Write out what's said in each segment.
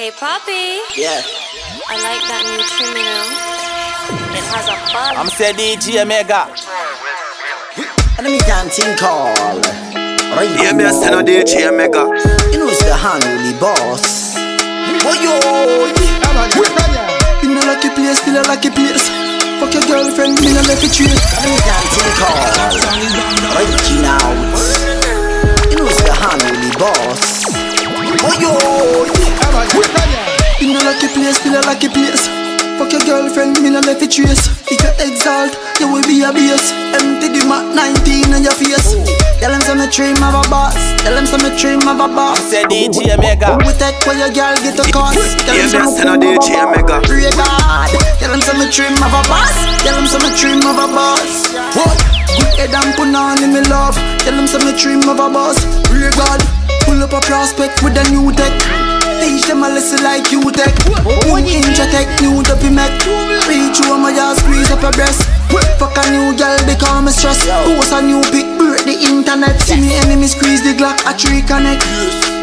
Hey, Poppy. Yeah. I like that new trim, you know. It has a buzz. I'm say DJ Mega. And me can't think all. Right Yeah, me a send a DJ Mega. You know it's the handly boss. Oh yo, in a lucky place, still a lucky place. Fuck your girlfriend, me no left it straight. And me can't think all. Right out. You know it's the handly boss. Oh in a lucky place, still a lucky place. Fuck your girlfriend, me no left it trace. If you exalt, you will be a base. Empty the Mac 19 in your face. Tell them some dream of a boss. Tell them some dream of a boss. Say DJ Mega. We take where your girl get a cost. Tell them some dream of a Mega. Pray God. Tell them some dream of a boss. Tell them some dream of a boss. What? Good head and put on in me love. Tell them some dream of a boss. Pray God. Up a prospect with a new tech. Teach them a lesson like you tech. New intra tech, new dopey mech. Reach you on my ass, squeeze up a breast. Fuck a new girl, become a stress. Post a new pic, break the internet. See me enemy squeeze the Glock, a tree connect.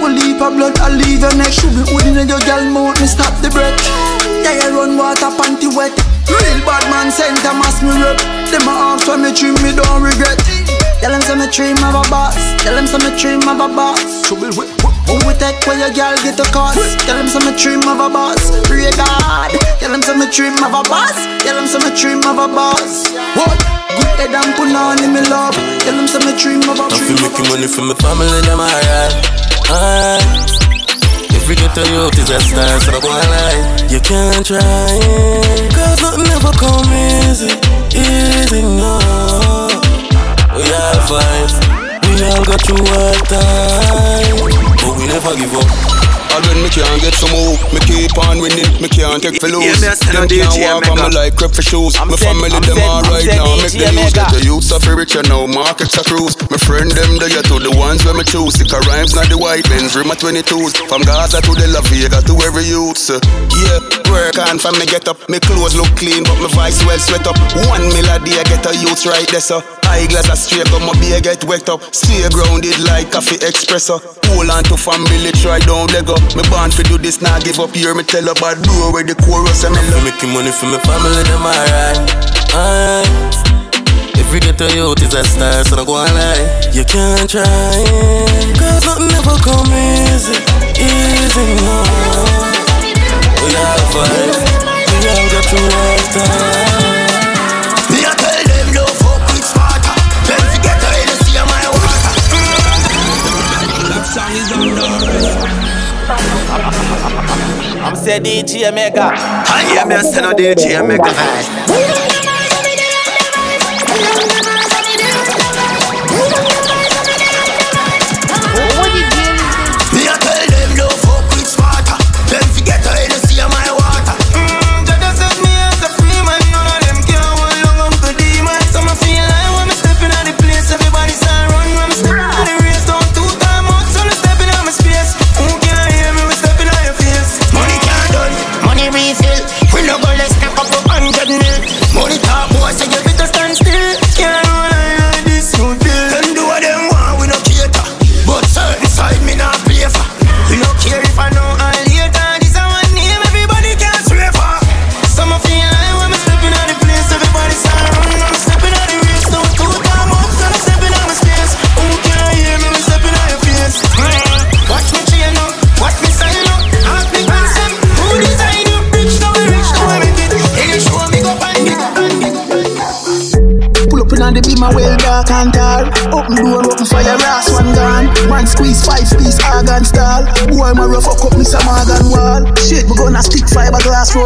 Will leave a blood, I'll leave your neck. Should be holding in your girl mouth, me stop the breath. Yeah, you run water, panty wet. Real bad man, a mass me rep. Them a ask when me dream, me don't regret. Tell them some me dream of a boss. Tell them some me dream of a boss. Trouble with who we take where your girl get a cost. Tell them some me dream of a boss. Pray God. Tell them some me dream of a boss. Tell them some me dream of a boss. What? Good head and put on in me love. Tell them some me dream of a I dream feel of making money for my family, them alright. Alright. If we get to youth, it's a star, so don't go and lie. You can't try cause nothing ever come easy. Easy, hard time, but we never give up. And when me can't get some move, me keep on winning, me can't take for lose. Yeah, me a send a Them can't walk on me like crep for shoes. I'm my saying- family I'm them all right now, make the news. Get the youths of richer now, markets are cruise. My friend them they are to the ones where me choose. Sick rhymes, not the white Benz, rim my 22s. From Gaza to the La Vega to every youth. uh. Yeah, work on for me get up. Me clothes look clean, but my voice well sweat up. One meal a day, I get a youth right there, so. Eyeglass are straight, but my beer get wet up. Stay grounded like a coffee espresso. Hold on to family, try down leg up. Me born to do this, now give up. here. me tell a bad bro where the chorus and me love. making money for my family, them alright. Alright. If we get to youth, it's a star, so don't go and lie. You can't try it, cause nothing ever come easy. Easy, no. We all fight, we all got through hard say DJ Mega. I hear me send a DJ Mega.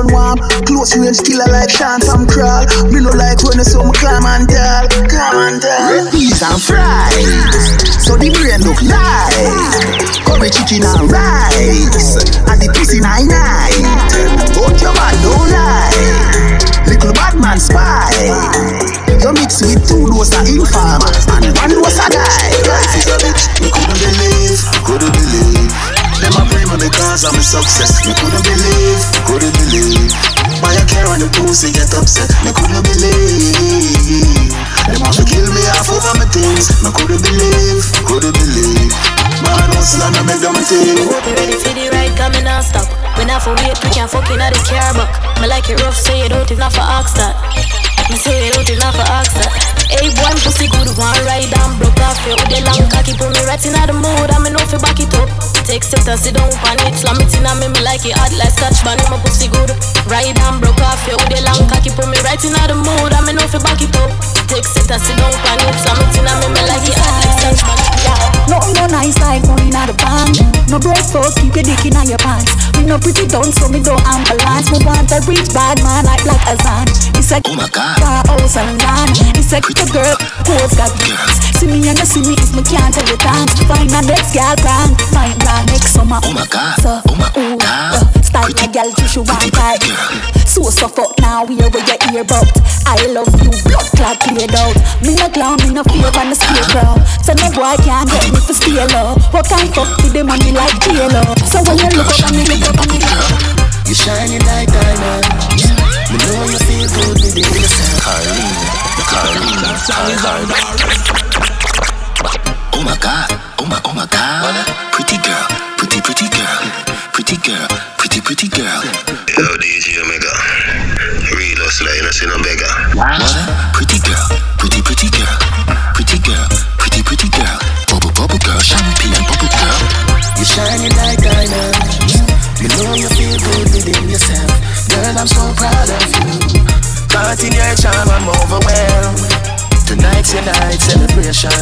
Fiber glass run warm. Close range killer like Sean some crawl. Me no like running, so me climb and tall. Climb and tall. Red peas and fries. So the brain look like curry chicken and rice. And the pussy nine nine. But your man don't lie. Little bad man spy. You mix with two dose of informers and one dose of guy. Life is a bitch, me couldn't believe, couldn't believe. Them a pray me because I'm a success. Me couldn't believe, couldn't believe. Buy a car and the pussy get upset. Me couldn't believe. Them want to kill me half over my things. Me couldn't believe, couldn't believe. Man hustle and I make them a thing. Hope you ready for the ride, coming non-stop. When half for weight, we can fuck in the car back. Me like it rough, say it out if not for that. Me say it out if not for ask that. Hey boy, pussy good, one ride and broke off you. With the long cocky, put me right in the mood. I'm in know fi back it up. Take steps and sit down on it, slam it in a me, me like it hot like scotch, but my pussy good. Ride and broke off you. With the long cocky, put me right in the mood. I'm know fi back it up. Take steps and sit down on it, slam it in a me, me like it hot like scotch, but no, no nice like going out the band. No breakfast, keep your dick in your pants. We no pretty done, so me don't ambulance. Me want a rich bad man like Black Azan. It's like oh my god, house and land. It's like pretty girl who's got girls. See me and you see me, if me can't tell you time. Find my next girl brand, find brand next summer. Oh my god, so, oh my ooh, god, uh, style my girl till she want tight. So so fuck now, we over your ear but I love you, blood clot played out. Me no clown, me no fear on the scarecrow. So no boy can't get me for steal up. What kind fuck with the money like J-Lo? So when you look up at me, look up at me. You shining like diamonds. Me know you feel good within yourself. Carlene, Oh my God, oh my, oh my God. Pretty girl, pretty, pretty girl, pretty girl, pretty, pretty girl. Yo, DJ Omega. Real hustler, you know, beggar. What? Pretty girl, pretty, pretty girl, pretty girl, pretty, pretty girl. Bubble, bubble girl, champagne, bubble girl. You're shining like diamonds. You know you feel good within yourself. Girl, I'm so proud of you. Caught in your charm, I'm overwhelmed. Tonight's your night celebration.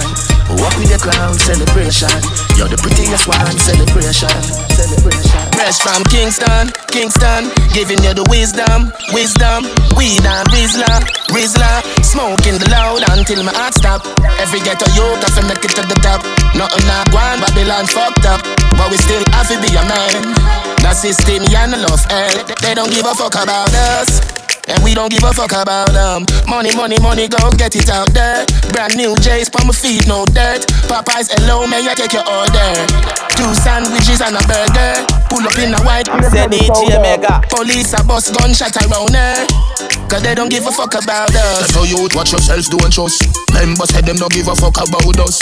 Walk with your crown celebration. You're the prettiest one celebration. Celebration. Fresh from Kingston, Kingston, giving you the wisdom, wisdom. Weed and Rizla, Rizla. Smoking the loud until my heart stop. Every ghetto youth have to make it to the top. Nothing not one, Babylon fucked up. But we still have to be a man. The system, yeah, no love hell. They don't give a fuck about us. And we don't give a fuck about them. Money, money, money, go get it out there. Brand new J's, on my feet, no dirt. Popeyes, hello, man, you take your order. Two sandwiches and a burger. Pull up in a white. Say DJ Mega. Police a bust gunshot around there. Cause they don't give a fuck about us. So you watch yourself, don't trust. Members said them don't give a fuck about us.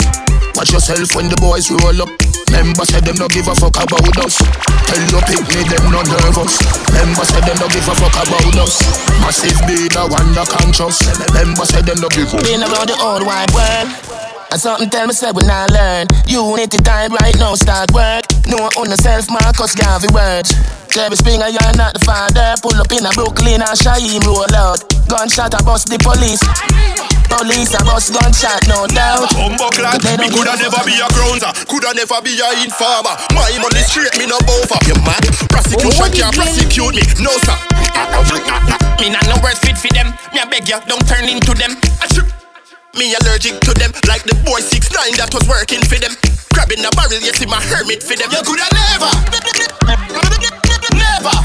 Watch yourself when the boys roll up. Members said them don't give a fuck about us. Tell your picnic them not nervous. Members said them don't give a fuck about us. Massive beat, I wonder conscious. Members said them don't give a Been around the old wide world. And something tell me say we not learn. Unity time right now start work. No on the self Marcus Garvey words. Jerry Springer, you're not the father. Pull up in a Brooklyn and Shaheem roll out. Gunshot a bust the police. Police a bust gunshot, no doubt. Humble clad, me coulda never be a groundsman, coulda never be a informer. My money straight, me no bofa. You mad? Prosecution oh, can't prosecute me, no sir. Me not no words fit for them. Me I beg ya, don't turn into them. Me allergic to them, like the boy 6 9 that was working for them. Grabbing a barrel, you see my hermit for them. You coulda never, never, never, never.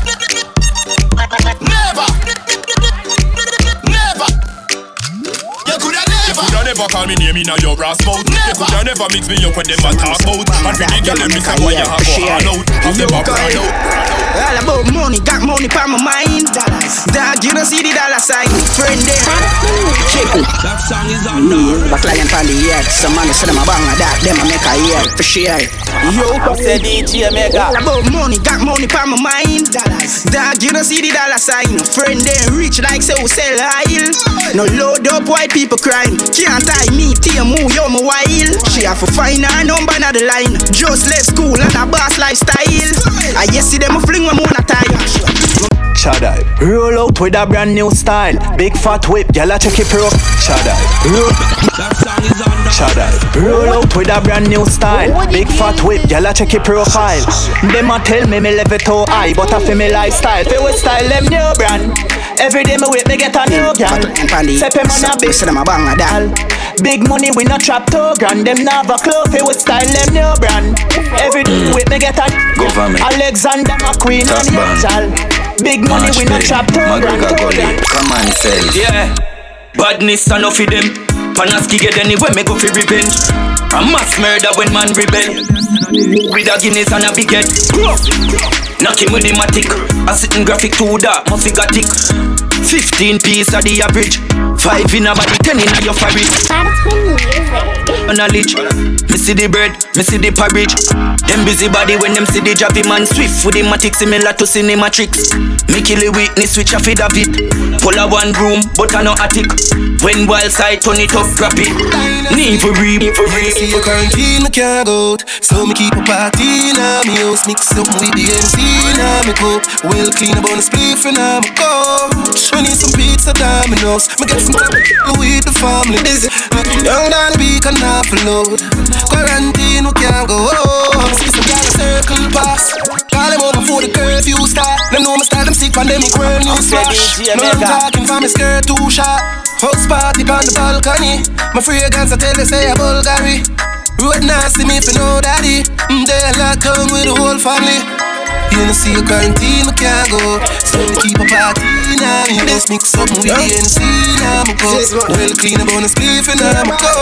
Coulda coulda never call me name inna your brass mouth. You coulda never mix me up when them a talk about. And for the girl them listen why you have go all out. Have them a brand out. All about money, got money on my mind. Dog, you don't see the dollar sign. Friend eh? there. Triple. That song is on mm, now. Back lion on the yard. Some man say them a bang a that. Them a make a year for sure. Yo, Say DJ Mega. all about money, got money on my mind. Dog, you don't see the dollar sign. Friend there rich like say we sell oil. No load up white people crime. Can't tie me, team move, yo, my while. She have to find her number on the line. Just left school and a boss lifestyle. I yes see them a fling when on a time. Shaddai. Roll out with a brand new style. Big fat whip, gyal a check it pro. Shaddai. Roll. Shaddai. Roll out with a brand new style. Big fat whip, gyal a check it profile. Them a tell me me level too high, but I feel me lifestyle. Feel we style them new brand. Every day me wait me get a new gal. Step him on a big them a bang a dal. Big money we not trap two grand. Them never a clue. Feel we style them new brand. Every day wait me get a Government. Alexander McQueen Top and band. Angel. Big money we not trap two grand. McGregor two Gully. grand. Come on, self. Yeah, badness enough for them. Panaski get anywhere me go for revenge. A mass murder when man rebel. With a Guinness and a big head. Knock him with the matic. A sitting graphic too dark, must got tick. 15 piece of the average. Five in a body, ten in a your fabric. Knowledge. Me see the bread, me see the porridge. Them busy body when them see the javi man swift with the matic similar to cinematrix. Me kill the weakness switch off it of it. Pull a one room, but I no attic. When wild side turn it up, drop it. Need for reap, need for reap. For quarantine, me can't go out. So me keep a party now. Me house mix up with the MC now. Me cook well clean up on the spliff and I'm a coach. Me need some pizza dominoes. Me get some with the family. Busy. Young the beak and half a load. Quarantine, we can't go out. See some guys circle pass. Call them over for the curfew start. Them know me start them sick pandemic world news flash. No I'm talking from my skirt too short. House party on the balcony. My fragrance I tell you say a Bulgari. Road nasty me for no daddy. Mm, they lock down with the whole family. You know see a quarantine, I can't go. So me keep a party now. Me just mix up with the NC now. Me go well clean up on the spliff and I'm a go.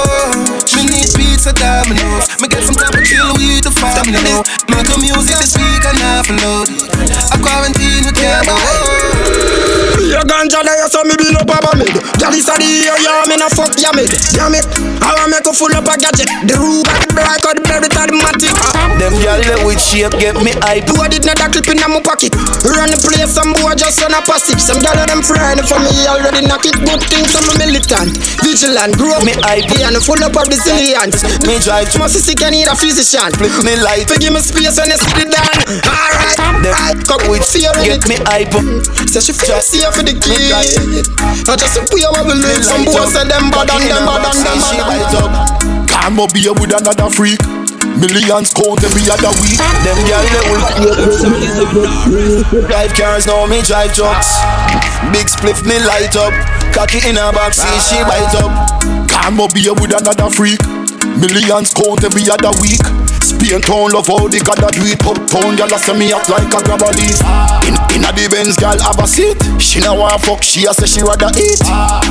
Me need pizza dominoes. Me get some time to chill with the family now. Make a music this week and half a load. A quarantine, we can't go. Your ganja there, so me build up a pyramid. Girl, is a the year, yeah, me no fuck ya mid. Damn it, I want make a full up a gadget. The roof, the bright, the berry, the matic. Ah. Them gyal there with shape get me hype. Who I did not clip in my pocket? Run the place, some boy just on a passive. Some of them friend for me already knock it. Good things, I'm a militant, vigilant, grow Me hype. and a full up of resilience. Me drive Must see can need a physician. flip me light. Give me space when you sit it down. Alright, Them I come with fear get me hype. Mm. Say she feel safe for the kid. I just see we how we live. Some light boys up. say them bad and them bad and them See she bad. light up. Come up here with another freak. Millions count every other week. Them gyal there with drive cars now me drive trucks. Big spliff me light up. Cocky in her back, see she bite up. Come up here with another freak. Millions count every other week. Spain town love how the God that do it. Uptown gyal a say me act like a grab a leaf. In in a the Benz gyal have a seat. She no want fuck, she a say she rather eat.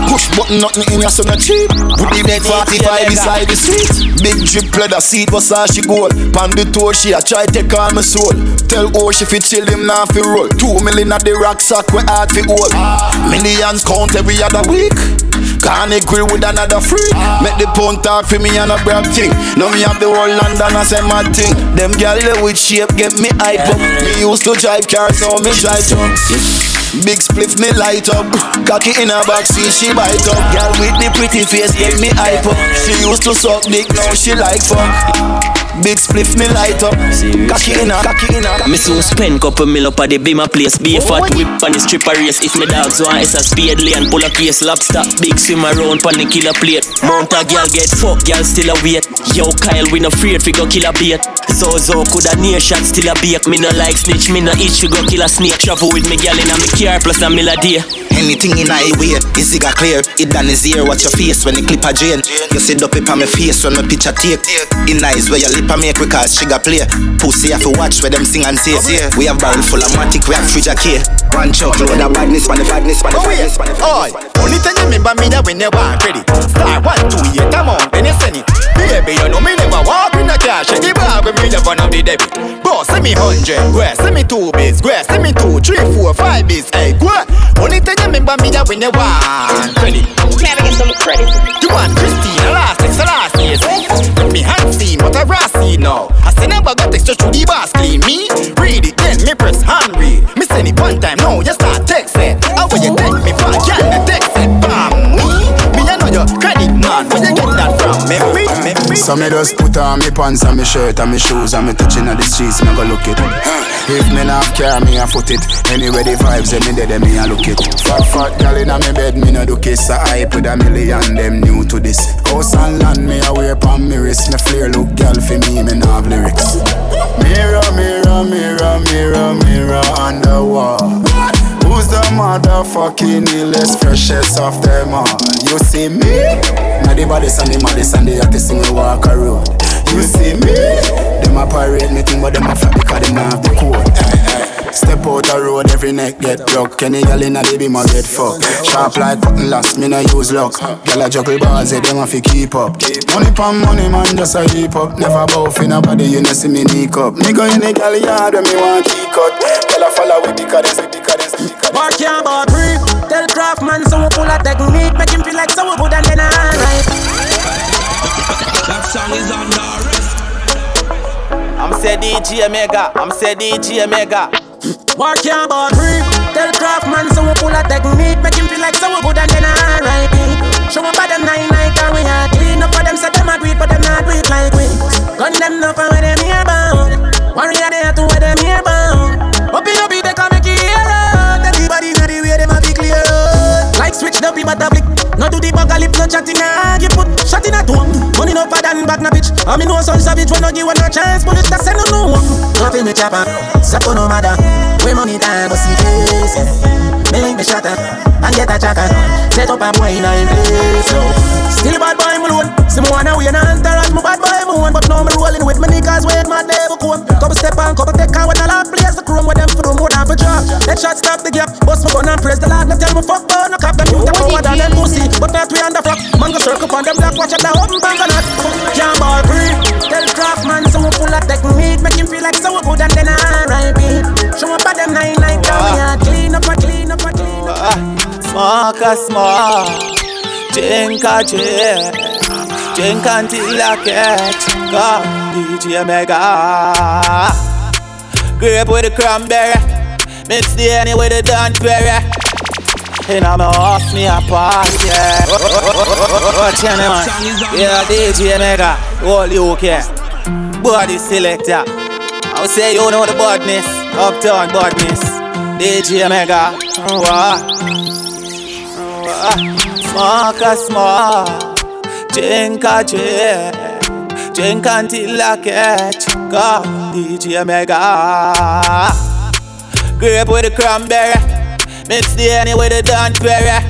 Push button nothing in your son a cheap. Put the big 45 beside the seat. Big drip leather seat was how she gold. Pan the toe she a try take all my soul. Tell oh she fit chill him now fi roll. Two million at the rucksack we hard fi hold. Millions count every other week. Can grill with another freak. Make the pound talk for me and a brag thing. Now me have the whole London as a mad thing. Them gyal with shape get me hype up. Me used to drive cars, now me drive trucks. Big spliff me light up. Cocky in her back, see she bite up. Girl with the pretty face get me hype up. She used to suck dick, now she like fuck. Big spliff me light up. Cocky in her, cocky in her. Me soon spend couple mil up at the Bima place. Be a oh, fat whip on the stripper race. If me dogs want it's a speed lane, pull a case lobster. Big swim around pon the killer plate. Mount a girl get fuck, girl still a wait. Yo Kyle, we no afraid fi go kill a bait. So so could a near shot still a bake. Me no like snitch, me no itch fi go kill a snake. Travel with me girl in a me car plus a mill a day. Anything in a way, is it got clear? It done is here, watch your face when the clip a drain. You see the up on my face when my picture take. In eyes where your lip a make because she got play. Pussy have to watch where them sing and say. We have barrel full of matic, we have fridge a key. One chuck load of badness, man, the badness, man, the badness, man, the oh, Oi, only thing you remember me that when you want credit. Star one, two, eight, come on, then you send it. Baby, you know me never walk in the cash. And the bar when me never know the debit. Boss, send me hundred, go send me two biz, go send me two, three, four, five biz, hey, go. Only thing you remember me that when you want credit. Gotta get some credit. You want Christina last next last year's. Me hand seen what I raw see now. I say never got extra through the boss clean me. Read it then me press hand read. Me send it one time now you start texting. How will you take me for? Can the text it? Bam me. Me I know your credit man. Where you get that from? Memory, memory. So me just put on me pants and me shirt and me shoes and me touching on the streets, me go look it. If me not care, me a foot it. Anyway the vibes, me dead, me a look it. Fat fat gal inna me bed, me no do kiss. I hype with a million, them new to this. House and land, me a wear pon me wrist. Me flare look gal for me, me no have lyrics. Mirror, mirror, mirror, mirror, mirror on the wall. Who's the motherfucking illest, freshest of them all? You see me? Now the baddest and the maddest and the hottest thing walk a road. You see me? Them a pirate me thing, but them a fat because them have the code. Hey, hey. Step out the road, every neck get broke. Any girl in a baby ma get fucked. Sharp like cotton last, me no use luck. Girl a juggle bars, yeah, them a fi keep up. Money pon money, man, just a heap up. Never bow fi nobody, you know see me sneak up. Me go in the girl yard when me want key cut. Girl a follow with the cadence, say DJ Mega, I'm say DJ Mega. Work your about free. Tell Craftman so we pull a technique, make him feel like so we good and then alright. Show up at them nine night and we are clean up for them, set them a do but them not do like we. Gun them up and where them here bound. Warrior there to where them here bound. Up in up, they come make it hear out. Everybody know the way them a be clear. Like switch up, but a do the a lip, no chatting a You put shot in a dome. Money no for than back na bitch. I me know some savage when no give one a chance. Bullet that send no no one. Nothing me chopper. Sapo no matter. We money time, but see face. Me link me shatter and get a chaka. Set up a boy in a place. So still bad boy me alone. See me wanna win and entourage me bad boy me one, but now me rolling with me niggas wait my devil come. Couple step on, couple take on when the Lord place the chrome with them for do more than for drop. That shot stop the gap. Bust me gun and praise the Lord. No tell me fuck burn no cap. Them you take over than them pussy, but not we on the flock. Man go circle on them black watch at the open bang that. Can't ball free. Tell Craftman so we full of technique, make him feel like so good and then alright Smoke a drink a drink, until I catch. Go, DJ Mega. Grape with the cranberry, mix the honey with the Danberry. And I'm a off me apart, yeah. Watch your man. Yeah, DJ Mega, all you care. Body selector. I would say you know the badness, uptown badness. DJ Mega, wow. Smoke a smoke, drink a drink, drink until I catch. Go, DJ Mega. Grape with the cranberry, mix the honey with the Danberry.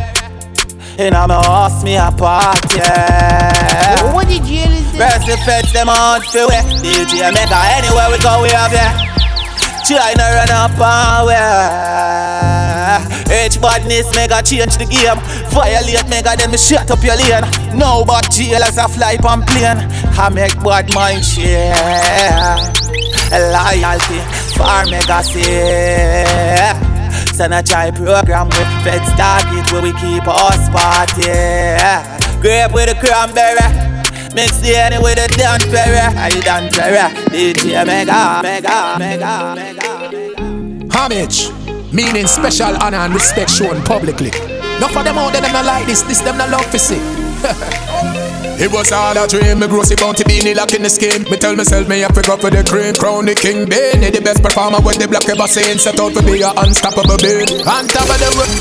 And I'm a horse me apart, yeah. What did you listen? Press the feds, them out for we. DJ Mega, anywhere we go, we have ya. China run up and we. H badness mega change the game. Violate mega, then me shut up your lane. No but jail as a fly on plane. I make bad mind share. Loyalty for mega say. Send a try program with feds target where we keep spot, yeah. Grape with the cranberry. Mix the honey with the Danberry. I Danberry. DJ Mega, Mega, Mega, Mega. Homage, meaning special honor and respect shown publicly. Not for them out there, them not like this, this them not love to see. It was all a dream, me grossy bounty Beenie lock in the scheme. Me tell myself me have to go for the cream. Crown the king, Benny, the best performer with the black ever saying. Set out to be a unstoppable being. On top of the world.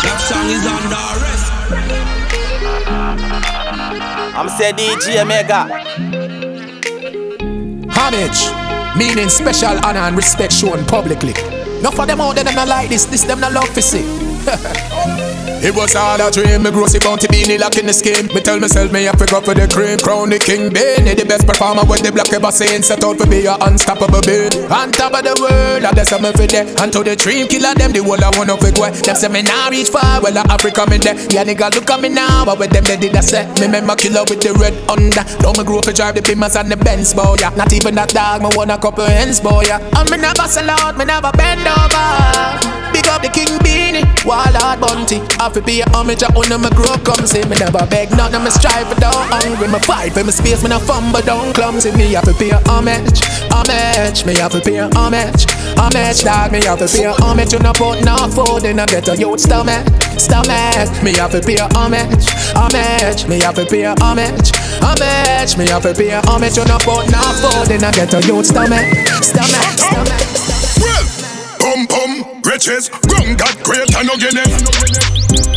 That song is under arrest. I'm say DJ Mega. Homage, meaning special honor and respect shown publicly. Not for them out there, them not like this, this them not love to see. It was all a dream, me grossy bounty Beenie lock in the scheme. Me tell myself me have to go for the cream. Crown the king, Benny, the best performer with the black ever saying. Set out to be a unstoppable being. On top of the world, I guess I'm every day. And to the dream killer, them the whole I want of it. Them say me nah reach far, well, Africa me there. Yeah, nigga, look at me now, but with them they did I say. Me remember killer with the red under. Don't me grow to drive the Beamers and the Benz, boy. Yeah. Not even that dog, me want a couple ends, boy. Yeah. And me never sell out, me never bend over. Big up the king Beenie, Wallard Bunty. I have to a homage, I own me grow come see me never beg nothing, me strive for down hungry. Me fight for me space, me no fumble down clumsy. Me have to pay a homage, homage. Me have to pay a homage, homage. Dog, me have to pay a homage. You no put no food in a ghetto youth stomach, stomach. Me have to pay a homage, homage. Me have to pay a homage, homage. Me have to pay homage. You no put no food in a ghetto youth stomach, stomach, stomach. Well, pum pum, riches, ground that great and no guinea.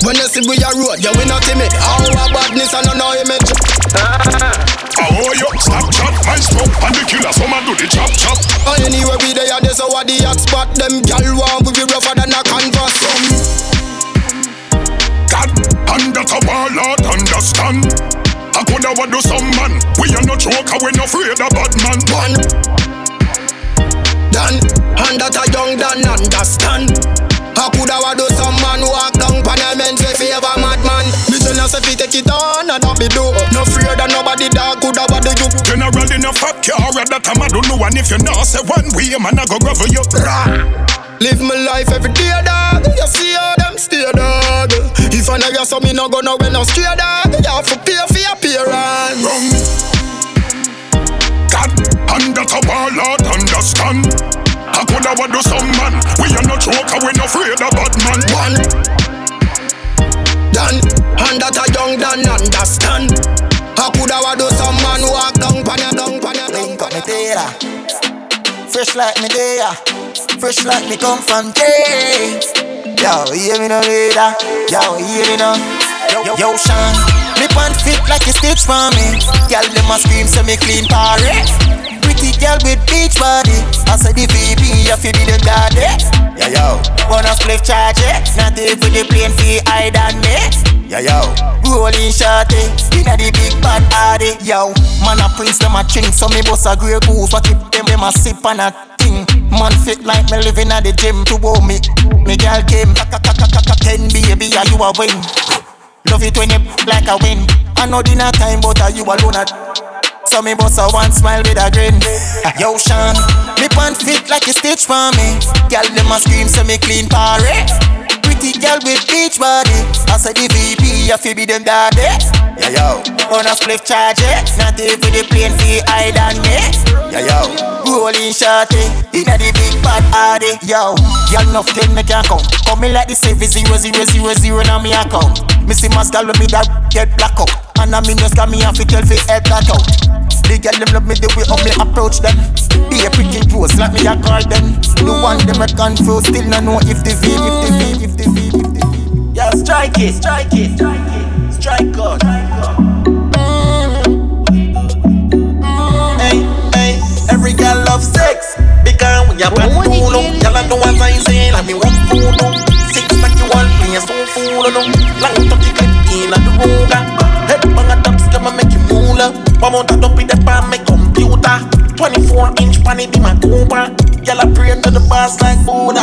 When you see we a road, yeah, we not timid. All Our badness and no image. Ah, oh, yo, stop chat, my smoke, and the killer, some man do the chop chop. And anywhere we there, there's a what the hot spot. Them gal want we be rougher than a canvas. God, and that a warlord understand. I coulda what do some man. We are no joker, we no afraid of bad man. One, done, and that a young done understand. I coulda what do some man walk down Parliament say favor madman. Listen us if you take it on and not be do. No fear that nobody dog coulda what do you. General in a fat car at that time I don't know and if you not say one way man I go gravel you. Live my life every day, dog. You see how them stay, dog. If I know you so me no go nowhere no stray, dog. You have to pay for your appearance. God, and understand. I coulda what do some man. We are no joker, we no afraid of bad man. One. Done. And that a young done understand. I coulda what do some man walk down pan ya down pan ya down pan ya. Fresh like me there, fresh like me come from James. Yo, hear me no later. Yo, hear me no. Yo, yo, Sean, me pants fit like a stitch for me. Girl, them a scream, so me clean Paris. Pretty girl with beach body. I said the VP, you feel be the goddess. Eh? Yeah, yo, wanna split charge it? Not even the plane fee hide than eh? me. Yeah, yo, rolling shorty, inna the big bad hardy. Yo, man a prince, them a ching, so me boss a grey goose. What if them them a sip on a thing? Man fit like me living at the gym to wow me. Me girl came, ten baby, are you a win? Love it when you like a win. I know dinner time, but are you alone at? So me bust a one smile with a grin. Yo, Sean, me pants fit like a stitch for me. Girl, them a scream, so me clean Paris. Pretty girl with beach body. I said the VP, I feel be them daddy. Yeah, yo, on a split charge it. Not even the plane fee hide than me. Yeah, yo, rolling shorty. Inna the big bad hardy. Yo, girl, nothing me can count. Come me like the save zero zero zero zero now me account. Me see my girl with me that get black up. And I mean just got me off it tell fi head that out. The girl them love me the way how me approach them. Be a pretty rose like me a garden. The one them a confused still no know if the V, if the V, if the V, if the V. Yeah, strike it, strike it, strike it, strike God. Hey, hey, every girl love sex. Because when you're bad fool, y'all know what I say, like me food. Six like you want me, so fool, no. Long clip in the room, ah. head bang a top scam make you moolah. One more top in the pan, my computer. 24 inch pan it be my Cooper. Y'all pray to the boss like Buddha.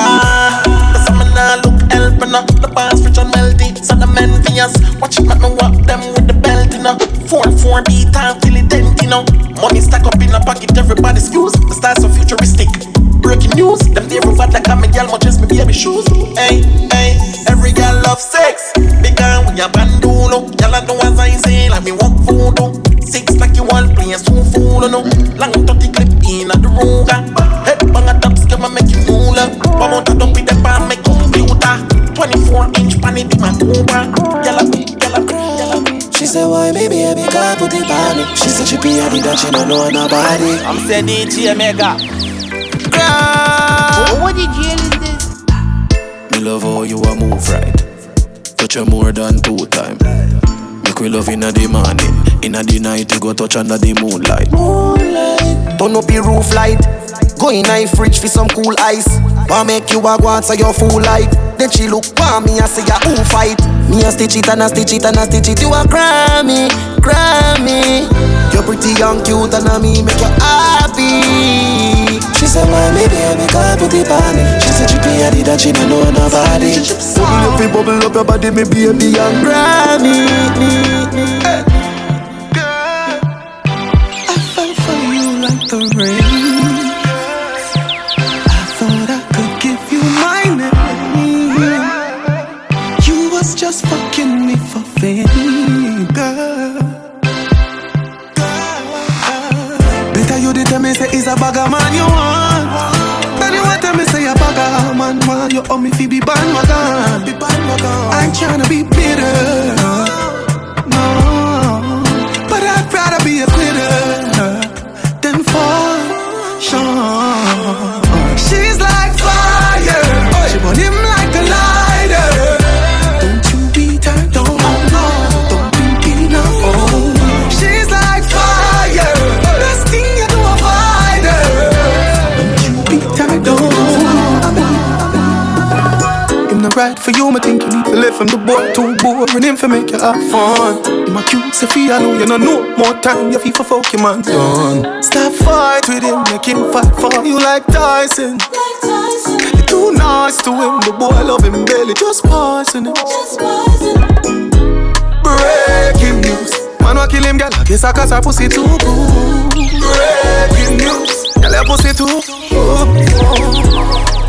Cause I'm nah look helping up. The boss rich and melty, so the men fierce. Watch it, make me walk them with the belt, you know. 4-4 beat and till it dent, you know. Money stack up in a pocket, everybody's use. The stars so futuristic. Breaking news, them there bad like I'm a girl, much as me baby shoes. Hey, hey, every girl love sex. Because when you're bandulo, y'all know as I say, like me walk put it on it. She said she be a that she don't know nobody. I'm saying DJ Mega. What did you is this? Me love how you a move right. Touch you more than two time. Make we love inna the morning. Inna the night you go touch under the moonlight. Moonlight. Turn up your roof light. Go in a fridge for some cool ice. Wanna make you a go out so you full light. Then she look for me and say ya who fight. Me a stitch it and a stitch it and a stitch it. You a Grammy, Grammy. You're pretty young, cute and a me make you happy. She said, why maybe I make her put it on me. She said she pay her that she don't know nobody. Bubble up, bubble up your body, me baby young Grammy. Hey. Right for you, me think you need to live him the boy too boring him for make you have fun. Him a cute Sophia, I know you know no more time you feel for fuck your man done. Stop fight with him, make him fight for you like Tyson. You too nice to him, the boy love him barely, just poison him. Breaking news, man wa kill him, girl. I guess I cause her pussy too good. Breaking news, girl your pussy too good.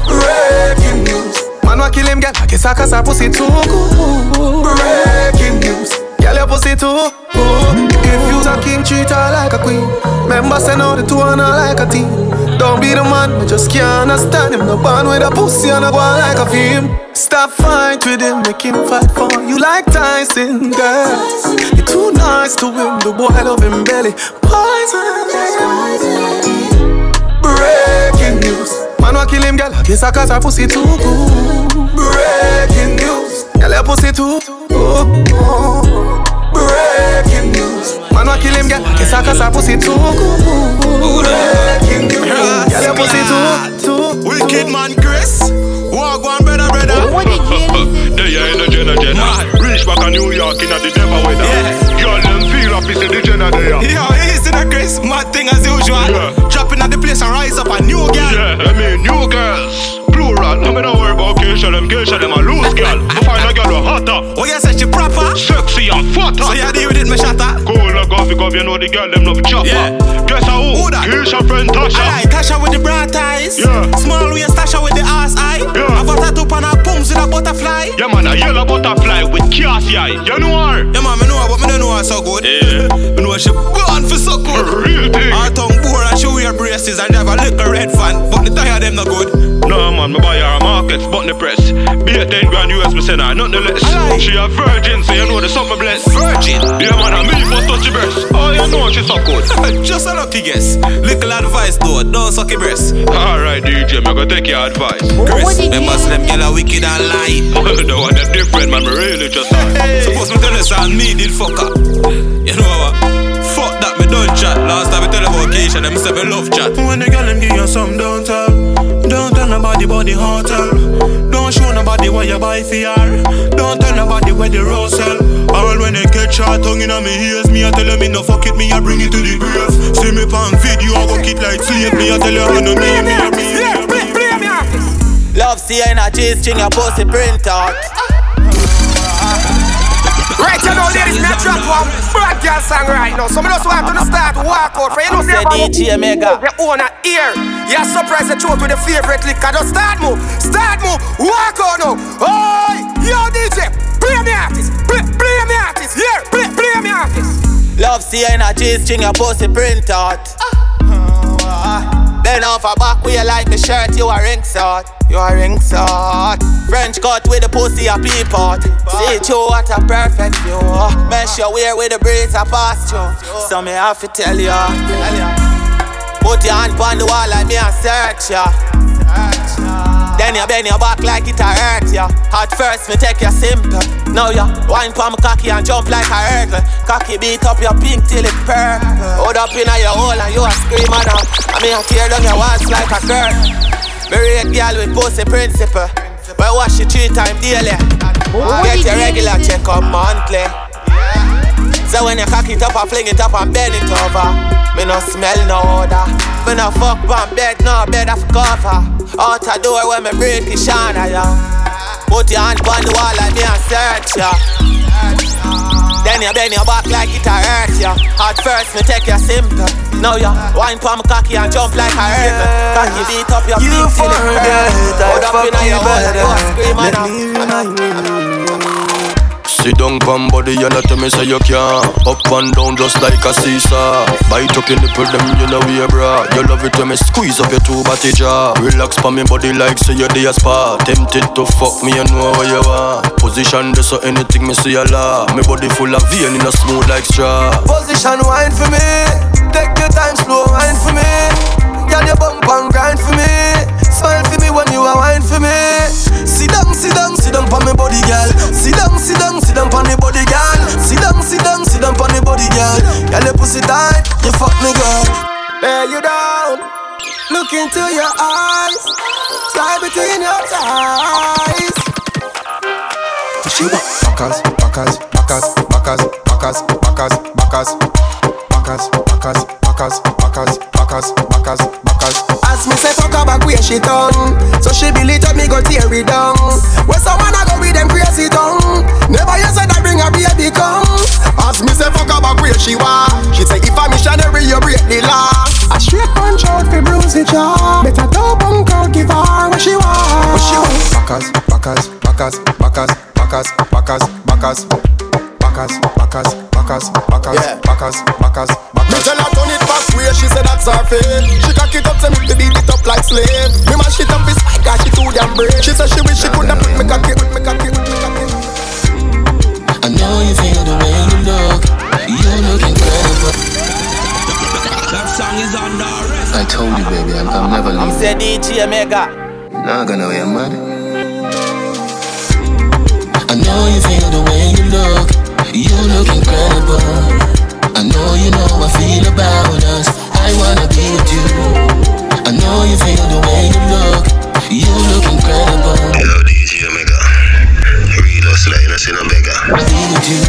Breaking news. Man wa kill him, girl. I guess I cause her pussy too good. Breaking news. Girl, your pussy too good. If you's a king, treat her like a queen. Remember, say no, the two are not like a team. Don't be the man, I just can't understand him. No band with a pussy and a boy like a film. Stop fight with him, make him fight for you like Tyson, girl. You're too nice to him, the boy love him belly. Poison. Breaking news. Man wa kill him, girl. Kiss her cause her pussy too good. Breaking news. Girl, your pussy too good. Breaking news. Man wa kill him, girl. Kiss her cause her pussy too good. Breaking news. Girl, your pussy too, too. Wicked man, Chris. Walk one, brother, brother. What There you in the Jenna Jenna. Reach back to New York in the devil weather. Girl, them feel up, it's the Jenna there. Yo, easy the Chris, mad thing as usual. Yeah. Dropping at the place and rise up a new girl. Yeah, I mean, new girls. Plural, I mean, don't worry about Keisha, them Keisha, them a loose girl. I find a girl who hotter. Oh, you say she proper? Sexy and fatter. So you deal with it, me shatter? Cool, like coffee, cause you know the girl, them love chopper. Yeah. Guess how? Who that? Keisha friend Tasha. Alright, Tasha with the bright eyes. Yeah. Small waist Tasha with the ass eye. Yeah. I got tattoo on her pums with a butterfly. Yeah, man, a yellow butterfly with Cassie eye. You know her? Yeah, man, me know her, but me don't know her so good. Yeah. Me know she born for so good. Real thing. Her tongue bore and she wear braces and drive a little red fan, but the tire them no good. No, man, me buy her a markets, but the press. Be a 10 grand US, me send her, nothing less. Aye. She a virgin, so you know the summer bless. Virgin. Yeah, man, a me for touch your breast. Oh, you know she so good. Just a lucky guess. Little advice though, don't suck your breast. Alright, DJ, me go take your advice. Chris, remember them gyal are wicked and lie. the one that different, man, me really just Hey. Suppose me tell you something, me did fuck up. You know what? Fuck that, me don't chat. Last time me tell about Keisha, them say me love chat. When the girl them give you some, don't tell. Don't tell nobody about the hotel. Don't show nobody what you buy for her. Don't tell nobody where the rose sell. All when they catch her tongue in me ears, me I tell them me no fuck it, me I bring it to the grave. See me pan video, I walk it like slave. Me I tell you I no me, me, me, me, me, me. Love see in a cheese string, a pussy print out. Right, you know, ladies, me a drop one bad girl song right now. So me just want to start walk out for you know. Say DJ Mega. Your own ear. You're surprised the truth with the favorite liquor. Just start move, start move, walk out now. Oh, yo DJ, play me artist, play, play me artist, yeah, play, play me artist. Love see in a cheese string, a pussy print out. Uh. Then off a back where you like the shirt, you a ring sort. You a ring sort. French cut with the pussy a peep out. See you what a perfect view. Mesh your wear with the braids a past you. So me have to tell you. Put your hand on the wall like me and search ya. Then you bend your back like it a hurt ya. At first me take you simple. Now ya wine pa me cocky and jump like a hurdle. Cocky beat up your pink till it purple. Hold up in your hole and you a scream now. I mean I tear down your walls like a curtain. Very a girl with pussy principle. But wash you three times daily. Get your regular check up monthly. So when you cock it up, I fling it up and bend it over. Me no smell no odor. Me no fuck on bed, no bed of cover. Out a door when me break it shine ya. Put your hand on the wall like me and search ya. Then you bend your back like it a hurt ya. At first me take you simple. Now ya wine palm cocky and jump like a herb. Can you beat up your you big silly? You forget I fuck you better. Let me remind you. Sit down, pam body, and not tell me say you can't. Up and down just like a seesaw. Bite up your nipple, them you know we bra. You love it when me squeeze up your two body jaw. Relax pa me body like say you day a spa. Tempted to fuck me, you know what you are Position this so anything me see a law. Me body full of vein in a smooth like straw. Position wine for me. Take your time, slow wine for me. Girl, your bump and grind for me. Smile for me when you are wine for me. Sit down, sit down, sit down on me body, girl. Sit down, sit down, sit down on me body, girl. Sit down, sit down, sit down on me body, girl. Girl, your pussy tight, you fuck me, girl. Lay you down, look into your eyes, slide between your thighs. She backers, backers, backers, backers, backers, backers, backers, backers, backers, backers, backers, backers, backers, backers. As me say fuck her back where she done. So she up, me go tear it down. When someone a go with them crazy tongue. Never you said I bring a baby come. As me say fuck her back where she want She say if I'm missionary you break the law. A straight punch out fi bruise the jaw. Better double bunk out give her what she want. What she want? Backers, backers, backers, backers, backers, backers, backers, backers, backers, backers, backers, backers, Yeah. backers, backers, Me tell her turn it back way, she said that's her fate. She cock it up, say me to beat it up like slave. Me mash it up, it's like she too damn brave. She said she wish she coulda put me cocky, put me cocky, put me cocky. I know you feel the way you look. You look incredible. That song is under arrest. I told you, baby, I'm, I'm never I'm leaving. DJ Mega. Not gonna wear mad. I know you feel the way you look. You look incredible. I know you know I feel about us. I wanna be with you. I know you feel the way you look. You look incredible. Yo, DJ Omega. Hustler, you know, see. Be with you.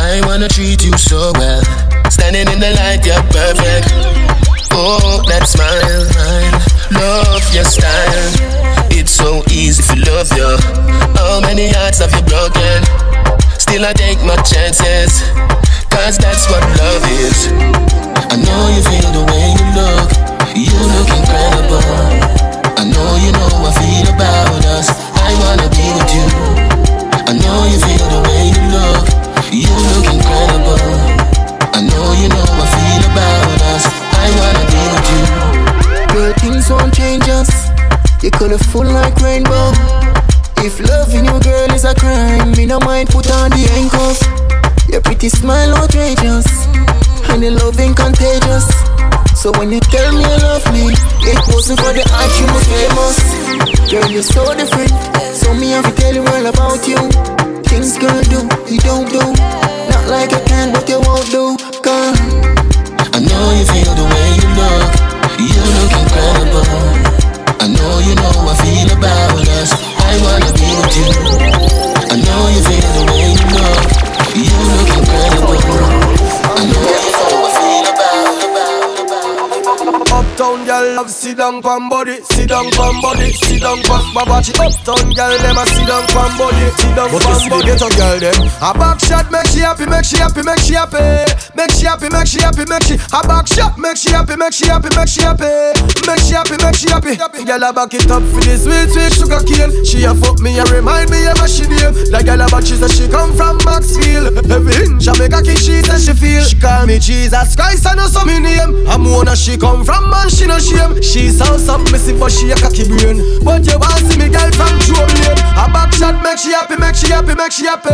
I wanna treat you so well. Standing in the light, you're perfect. Oh, that smile, I love your style. It's so easy to love you. How many hearts have you broken? Still, I take my chances. Cause that's what love is. I know you feel the way you look. You look incredible. I know you know I feel about us. I wanna be with you. I know you feel the way you look. You look incredible. I know you know I feel about us. I wanna be with you. Girl, things won't change us. You're colorful like rainbow. If loving you, girl, is a crime, me no mind put on the handcuff. Your pretty smile outrageous, and your loving contagious. So when you tell me you love me, it wasn't for the art you was famous. Girl, you're so different. So me have to tell you all about you. Things girl do, you don't do. Not like I can, but you won't do. Girl. I know you feel the way you look. You look incredible. I know you know I feel about us. I wanna be with you. I know you feel the way you look. You look love sit down pon body, sit down pon body, sit down pon babachi. Uptown girl them a sit down pon body, sit down pon body. Ghetto girl them a back shot make she happy, make she happy, make she happy, make she happy, make she happy, make she a back shot make she happy, make she happy, make she happy, make she happy, make she happy. Girl a back it up for the sweet sweet sugar cane. She a fuck me and remind me of a she name. Like girl a back she say she come from Maxfield. Every inch I make a she say she feel. She call me Jesus Christ I know some me name. I'm one she come from man she no shame. She sound submissive but she a cocky brain. But you want see me girl from lane. A back shot make she happy, make she happy, make she happy,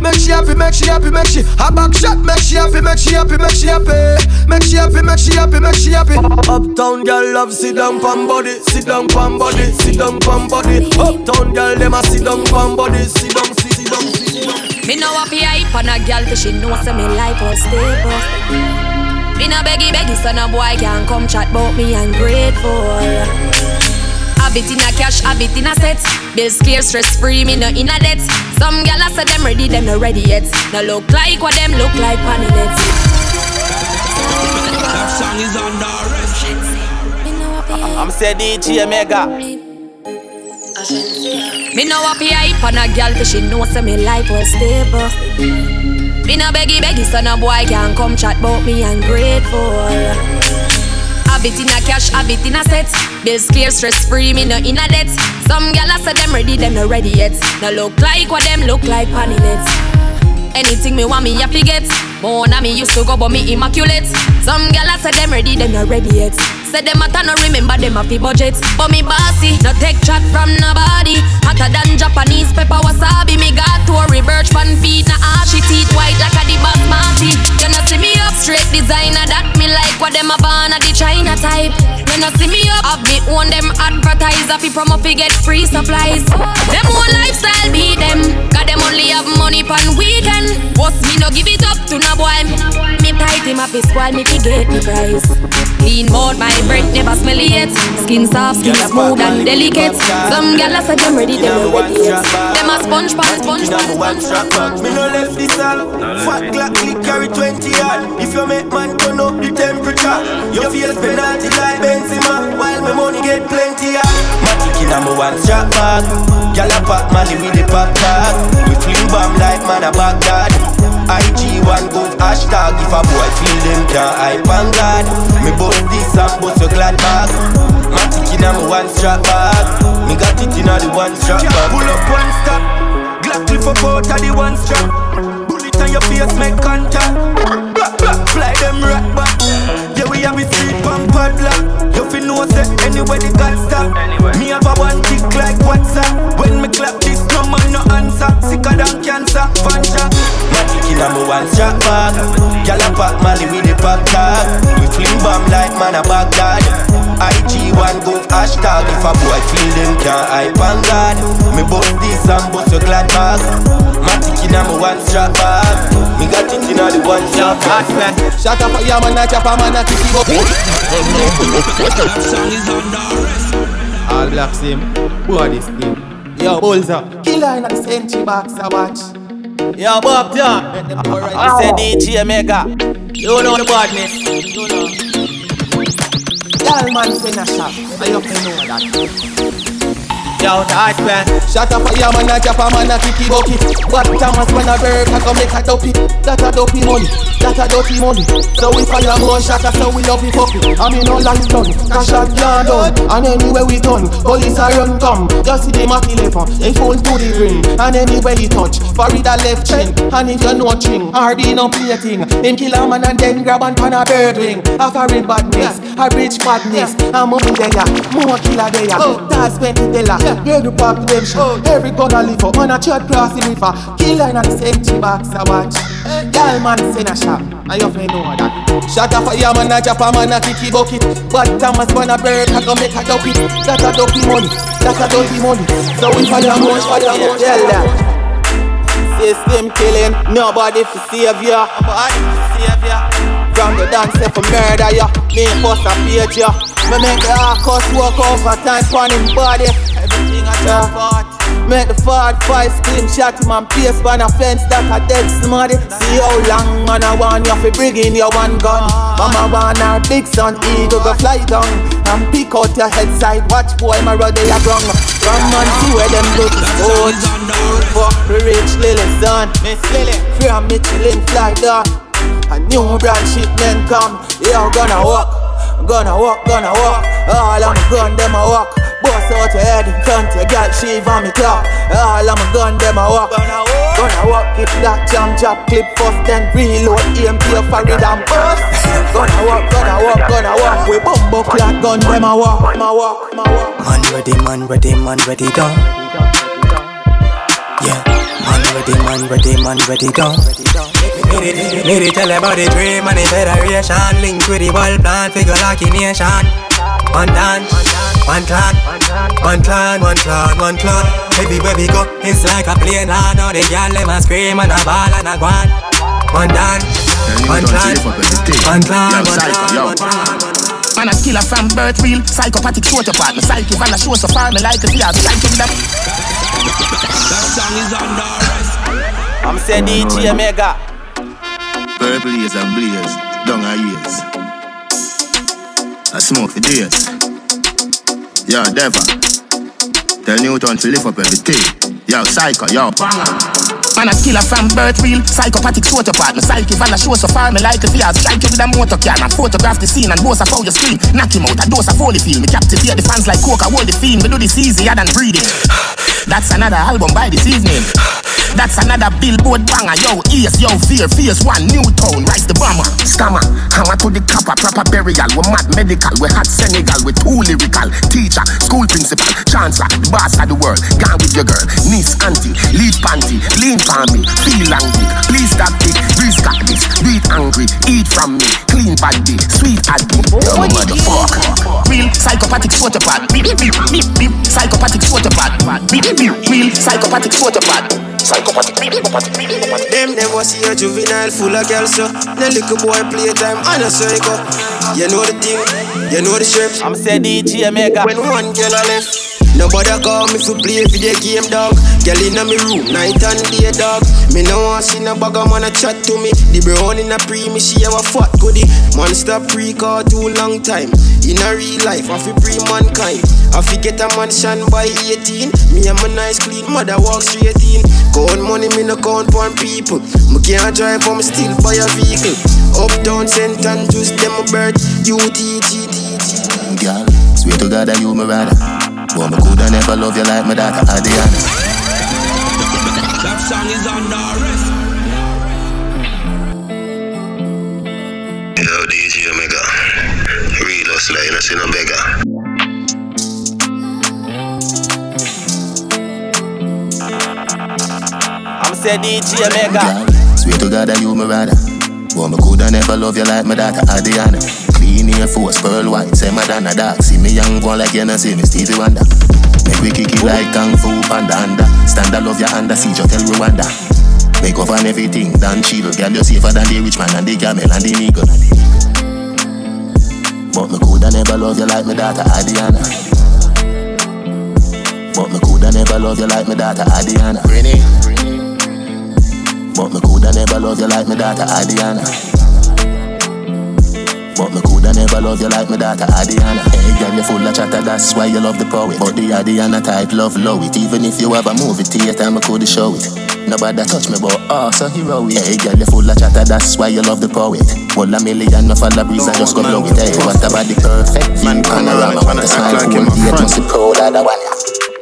make she happy, make she happy, make she. A back shot make she happy, make she happy, make she happy, make she happy, make she happy, make she happy. Uptown girl love sit down pon body, sit down pon body, sit down pon body. Uptown girl them a sit down pon body, sit down, sit down, sit down. Me know a fi hype on a girl 'cause she know say me life was stable. Me no beggy beggy so no boy can come chat about me ungrateful. Habit in a cash, habit in a set. Bills clear, stress free, me no in a debt. Some gyal a say them ready, them no ready yet. No look like what them look like on the net. That song is under arrest. I'm say DJ Mega. Me know a fi hype on a girl 'cause she know say me life was stable. Me no beggy beggy so no boy can come chat about me ungrateful. Habit in a cash, habit in a set. Bills clear, stress free, me no in a debt. Some gyal say them ready, them no ready yet. No look like what them look like on net. Anything me want me have to get. More na me used to go but me immaculate. Some gyal say them ready, them no ready yet. Say them matter no remember them have the budget. But me bossy, no take chat from nobody. Hotter than Japanese pepper wasabi. Me got to a reverse fan feet, na ashy teeth white like a the basmati. You know see me up straight designer that me like what them a born a the China type. You know see me up, have me own them advertiser fi promo fi get free supplies. Them one lifestyle be them, got them only have money pan weekend. What's me no give it up to no boy. Me him up his spoil me fi get me price. Clean mouth, my breath never smell yet. Skin soft, skin smooth and delicate. Some gyal a say them ready, them no ready yet. Them a sponge pan, sponge pan, one strap back. Me no left this all. Fat Glock click carry 20 yard. If you make man turn up the temperature, you feel penalty like Benzema. While my money get plenty yard. Matic in a me one strap back. Gyal a pop money with the pop tag. We fling bomb like man a Baghdad. IG one good hashtag If a boy feel them can't hype on God Me bust this and bust your glad bag Matic in a me one strap bag Me got it in a the one strap bag Pull up one stop Glock clip up out of the one strap Bullet and your face make contact. Fly them right back. Yeah, we have a street pump padlock. You fi know say anywhere the got stop. Me have a one tick like WhatsApp. When me clap this, no man no answer. Sicker than cancer, fanja. Matic in a me one shot bag. Gyal a pack Mali with the pop tag. We fling bomb like man a Baghdad. IG one go hashtag. If a boy feel them can't hype on God. Me bust this and bust your glad bag. Matic in a me one shot bag. Me got it in a the one shot bag. Shut up, yeah man, I chop a man, I kick him up. All black same, body skin. Yo, bulls up. Killer in the century box, I watch. Yo, Bob John. I say DJ Mega. You know the badness. You know. Y'all man na shop. I hope you know that. Yo, hard man Shut up for your man, a chop a man, a kicky bucky. But Thomas when a bird, I come make a dopey. That a dopey money, that a dopey money. So we fire more shot, so we love it puppy I mean no life done, cause shot yard done And anywhere we done, police a run come. Just see the Mac 11, they phone to the ring. And anywhere he touch, for it a left chin. And if you no string, RB no plating Him kill a man and then grab and pan a bird wing. A foreign badness, a rich badness. A money there, more killer there oh. That's when it tell her where the park them show Every gun I live for, Man a chat cross the river. Kill line at the same box a watch. Girl man send a shot I you know that. Shot a fire man a chop a man a kicky bucket But Thomas man a bird I go make a dopey. That a dopey money. That a dopey money. So we follow more follow more Tell that System killing Nobody for save ya. Nobody for save ya. From the dance for murder ya. Me first a page ya Me make the hardcore work overtime on him body. Everything I talk about Make the forward five scream shot him and pace on a fence that a dead smarty. See how long man I want you fi bring in your one gun. Mama want her big son eagle go fly down. And pick out your head side watch boy my brother ya grung Run man see where them look good Fuck the rich Lily son Miss Lily. From Michelin fly down A new brand shipment come. Yeah gonna walk Gonna walk, gonna walk. All of my gun them a walk. Bust out your head in front your girl she on me clock All of my gun them a walk. Gonna walk. Gonna walk. if that jam chop clip first Then reload aim to your forehead and bust. Gonna walk, gonna walk, gonna walk. We bumbo clock gun them a walk Ma walk, ma walk. Man ready, man ready, man ready done. Yeah. Man ready, man ready, man ready done Need to tell about the dream and the federation Link with the world plan, figure like a nation. One dance, one clan, one clan, one clan, one clan. Everywhere we go, it's like a plane land. All the girl them a scream and a ball and a guan One dance, one clan, one clan, one clan, one clan. Man a killer from birth real Psychopathic short apart My psyche van a show so far Me like to see how psycho with them. That song is under arrest I'm saying DJ Mega Purple years and blaze, down our ears. I smoke for days. Yo, Deva. Tell Newton to lift up everything. Yo, Psycho, yo. Man a killer from birth real Psychopathic apart My psyche van a show so far Me like to see how strike you with a motor car And photograph the scene and boast of how you scream Knock him out, a dose of holy feel. Me captivate the fans like coke, I hold the theme Me do this easier than breathing. That's another album by this evening. That's another billboard banger. Yo, ears, yo, fear, fierce one New tone, rise the bomber. Scammer, hammer to the copper. Proper burial, we mad medical. We hot Senegal, we too lyrical. Teacher, school principal, chancellor The boss of the world, your girl. Niece, auntie, lead panty Lean for me, feel angry Please stop it, please got this Beat angry, eat from me. Clean body, sweet addy Yo, motherfucker Real psychopathic photopad Beep, beep, beep, beep Psychopathic photopad Beep, beep, real psychopathic photopad Psychopathic, beep, beep, beep, beep Them never see a juvenile full of girls, so. No little boy playtime, I know so it go. You know the thing, you know the shapes I'm saying DJ Mega When one girl a left Nobody call me for play for the game, dog. Girl in me room, night and day, dog. Me no want see no bugger man a chat to me. The brown in a pre, me she have a fat goodie. Man stop pre call too long time. In a real life, I fi pre mankind. I fi get a mansion by 18. Me and my nice clean mother walk straight in. Count money, me no count for people. Me can't drive, me still buy a vehicle. Uptown, St. Andrews, them a bird. UTGTT. Girl, swear to God that you me rather. But me coulda never love you like my daughter Adriana. That song is under arrest. Yo, DJ Omega, real hustler, you know, see no beggar. I'm say DJ Omega. Sweet to God, I you my rather. But me coulda never love you like my daughter Adriana. Clean Air Force, pearl white, say Madonna dark. See me young one like you know see me Stevie Wonder. Make we kick it like Kung Fu Panda under. Stand I love your under, see you tell Rwanda. Make up on everything, done chill. Girl, you safer than the rich man and the camel and the eagle. But me coulda never love you like my daughter Adriana. But me coulda never love you like my daughter Adriana. Renee. But me coulda never love you like my daughter Adriana. But me coulda never love you like my daughter Adriana. Hey girl, you full of chatter, that's why you love the poet. But the Adriana type love low it. Even if you have a movie theater, me coulda show it. Nobody touch me, but oh, so hero it. Hey girl, you full of chatter, that's why you love the poet. One a million, no fall a breeze, I just go blow it. Hey, what about the perfect view panorama? With the smile, full beard, must be proud of the one.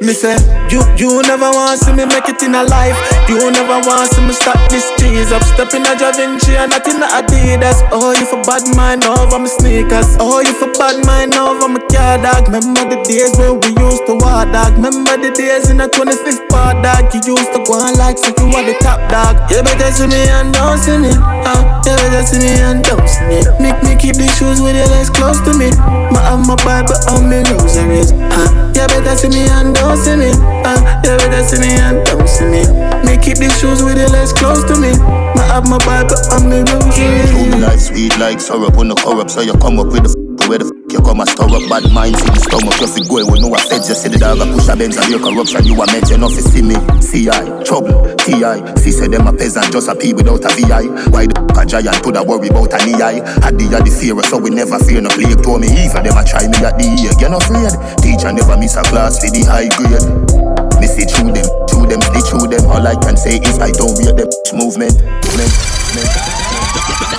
Me say, you, you never want see me make it in a life. You never want see me stop this cheese up. Stepping a Da Vinci and not in a Adidas. Oh, you for bad mind over my sneakers. Oh, you for bad mind over my car dog. Remember the days when we used to walk dog. Remember the days in the 25th part dog. You used to go on like so you were the top dog. You better see me and don't see me. Uh, you better see me and don't see me. Make me keep these shoes with your legs close to me. My have my Bible on me rosaries. Uh, you better see me and don't see me. Uh, you better see me and don't see me. Me keep these shoes with your legs close to me. My have my Bible on me rosaries. True me life sweet like syrup when no corrupt, so you come up with the where the f- you come and stir up bad minds in the stomach. You fi go with no offense, you see the dog a push a Benz and your corruption. You a mention to see me. CI trouble, TI. See say them a peasant, just a P without a VI. Why the f- a giant put a worry about an EI? Had the a the fear, so we never fear no plague. Told me evil, them a try me at the ear. Get no afraid. Teacher never miss a class for the high grade. Me see through them, through them, stay through them. All I can say is I don't rate them movement. movement, movement.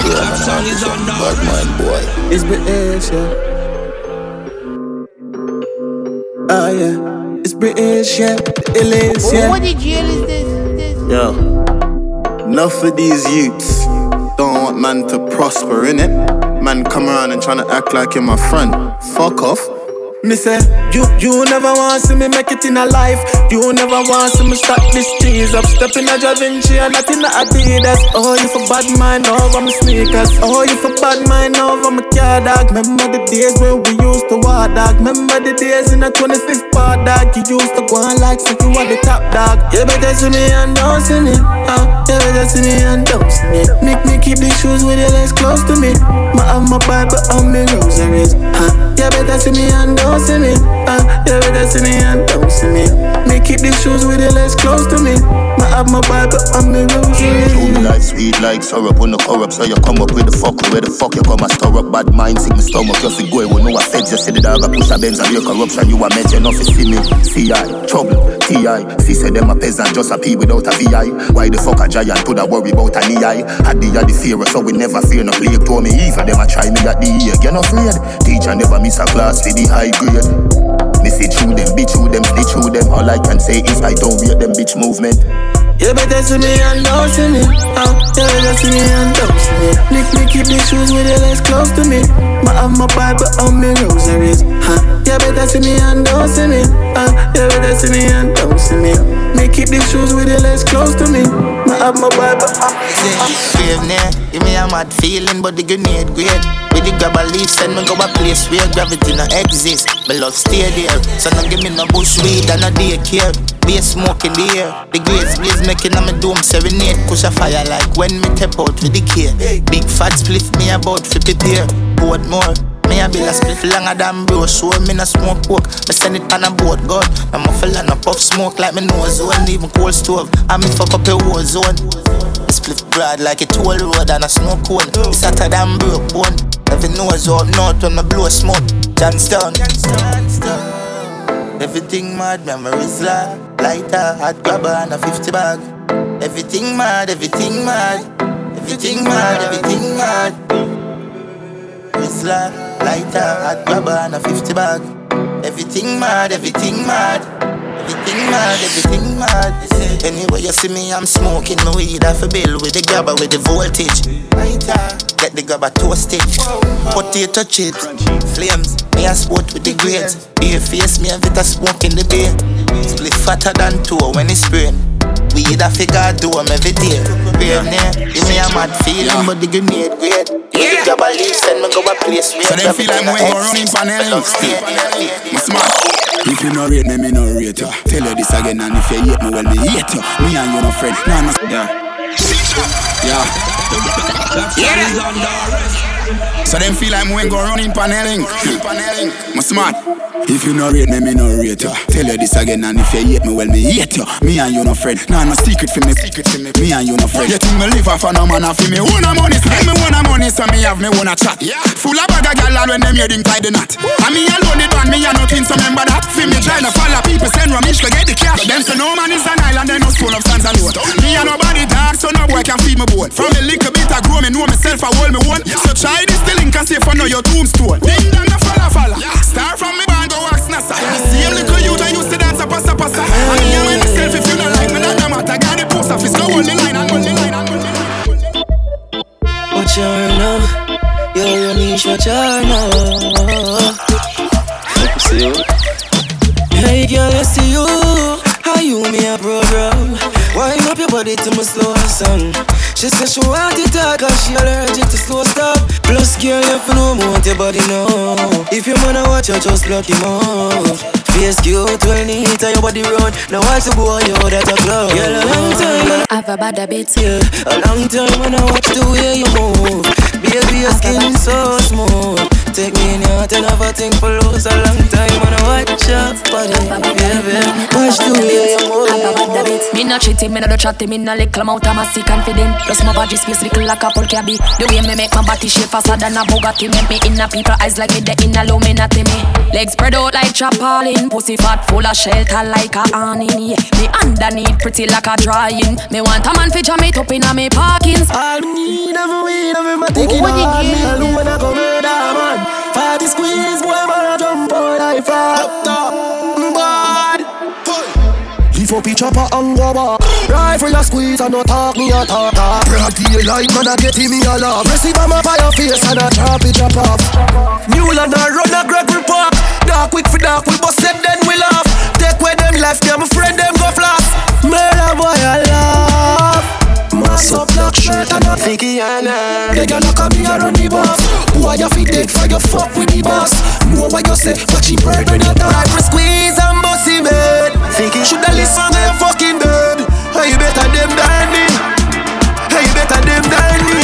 Yeah, man, I'm this one bad mind boy. It's British, yeah. Oh yeah, it's British, yeah. It is, yeah. What did jail is this? Yo, enough of these youths. Don't want man to prosper in it. Man come around and tryna act like you're my friend. Fuck off. Me say, you, you never want see me make it in a life. You never want see me stop this cheese up. Stepping a Da Vinci and not in a Adidas. Oh, you for bad mind over my sneakers. Oh, you for bad mind over my car dog. Remember the days when we used to walk dog. Remember the days in the 25th part dog. You used to go on like so you were the top dog. You better see me and don't see me. Uh, you better see me and don't see me. Make me keep the shoes with your legs close to me. My have my Bible on me rosaries. Uh, you better see me and don't see me. Uh, you better see me and don't see me. Me keep these shoes with the legs close to me. My have my Bible on me rosaries. True me life sweet like syrup when no corrupt, so you come up with the fuck. Where the fuck you come and stir up bad minds in my stomach? You fi go with no offense, you see the dog a push a Benz and your corruption. You a mention enough to see me. CI trouble, TI. See say them a peasant, just a P without a VI. Why the fuck a giant put a worry about an EI? Had the the fear, so we never fear no plague. Told me evil, them a try me at the ear. No afraid. Teacher never miss a class for the high grade. Me see through them, bitch through them, stay through them. All I can say is I don't rate them bitch movement. You better see me and don't see me. Uh, you better see me and don't see me. Nick me keep the shoes with your legs close to me. My have my Bible on me rosaries. Huh? You better see me and don't see me. Uh, you better see me and don't see me. Me keep these shoes with your legs close to me. My have my Bible on me. Brave near, give me a mad feeling, but the grenade great. With the grab a leaf, send me go a place where gravity no exist. Me love stay there, so no give me no bush weed and no daycare. Be a smoke in the air, the grades blaze making a me dome serenade. Push a fire like when me tap out with the care. Big fat split me about fi prepare, boat more. Me a bill a split longer than bro, so me no smoke coke. Me send it on a boat gun. I'm a no puff smoke like me nose zone, even cold stove. I me fuck up a war zone. Split broad like a toll road and a snow cone. It's hotter than broke bone. Every nose up north when me blow smoke. Johnstown. Everything mad, memories like lighter, hot grabber and a 50 bag. Everything mad, everything mad, everything mad, everything mad. Rizla, lighter, hot grabber and a 50 bag. Everything mad, everything mad, everything mad, everything mad. Anyway you see me, I'm smoking my weed off a bill with the grabber with the voltage. Lighter. Get the grabber toasted. Potato chips, flames. Me a sport with the grades. Beer face, me a of smoke in the beer. Split fatter than two when it's spraying. Weed a figure do 'em every day. Brave near, give me a mad feeling, but the grenade great. Yeah. The grabber leave, send me go a place where So them feel like when go running panel. Me smart. If you no rate me, me no rate you. Tell you this again, and if you hate me, well me hate you. Me and you no friend. Nah, no. Yeah. Yeah. So them feel like when go running paneling. Me smart. If you no rate me, me no rate you. Tell you this again, and if you hate me, well me hate you. Me and you no friend. Nah, no secret for me, secret for me. Me and you no friend. You think me live off a no man off me? Wanna money, spend me wanna money, so me have me wanna chat. Yeah. Full of bag of gal and when them hear them tie the knot. And me alone the band, me a nothing, so remember that. Feel me trying to follow people, send ramish to get the cash. Them say no man is an island, they no full of stands alone. Me and nobody dark, so no boy can feed me bone. From a little bit I grow, me know myself, I hold me one. So try this the link and see if I know your tombstone. Ding dong, the falla falla. Start from me band, go wax nasa. The same little youth I used to dance a passa passa. And me and myself, if you don't like me, that don't matter. Got the post office, go hold the line and hold the line and hold the line. Watch your now, yo yo niche, watch your now. See you. Hey girl, I see you. How you me a program? Wind up your body to my slow song. She said she want to talk cause she allergic to slow stop. Plus girl, you fi know me want your body now. If you wanna watch you, just block him out. Face cute, well neat, and your body run. Now watch the boy, yo, that a club. Girl, a long time, I've a bad habit. yeah, a long time when I watch the way you move. Baby, your skin so smooth. Take me in your heart and have a thing for lose a long time when I watch your body, baby. Watch the way you move. Me not cheating, me not do chatting, me not little amount of massy confident. Plus my body space little like a Paul cabby. The way me make my body shape faster than a Bugatti. Make me in a people eyes like me the in a low me not me. Legs spread out like chapalin. Pussy fat full of shelter like a awning. Yeah. Me underneath pretty like a drying. Me want a man fi jam it up in a me parking spot. All me never win, never my taking What on me hell? alone when I go murder man. Party squeeze, boy, man, I jump out like frog. Up mm, top, bad. If up each chopper and go back Rifle a squeeze and no talk me a talk. Talk Broad daylight man a get me a laugh. Receive a map by your face and a chop it chop off. Newland a run a Gregory Park Dark quick for dark we bust it then we laugh. Take where them left them friend them go flash Murder boy I laugh Mass up black shirt and a thicky and They gon' look at me and run the boss. Boy you fit dead for your fuck with the boss? Know what you say watch him bird when you die. Rifle squeeze and head Thinking shoulda listen to your fucking dead. Hey you better them than me. Hey you better them than me.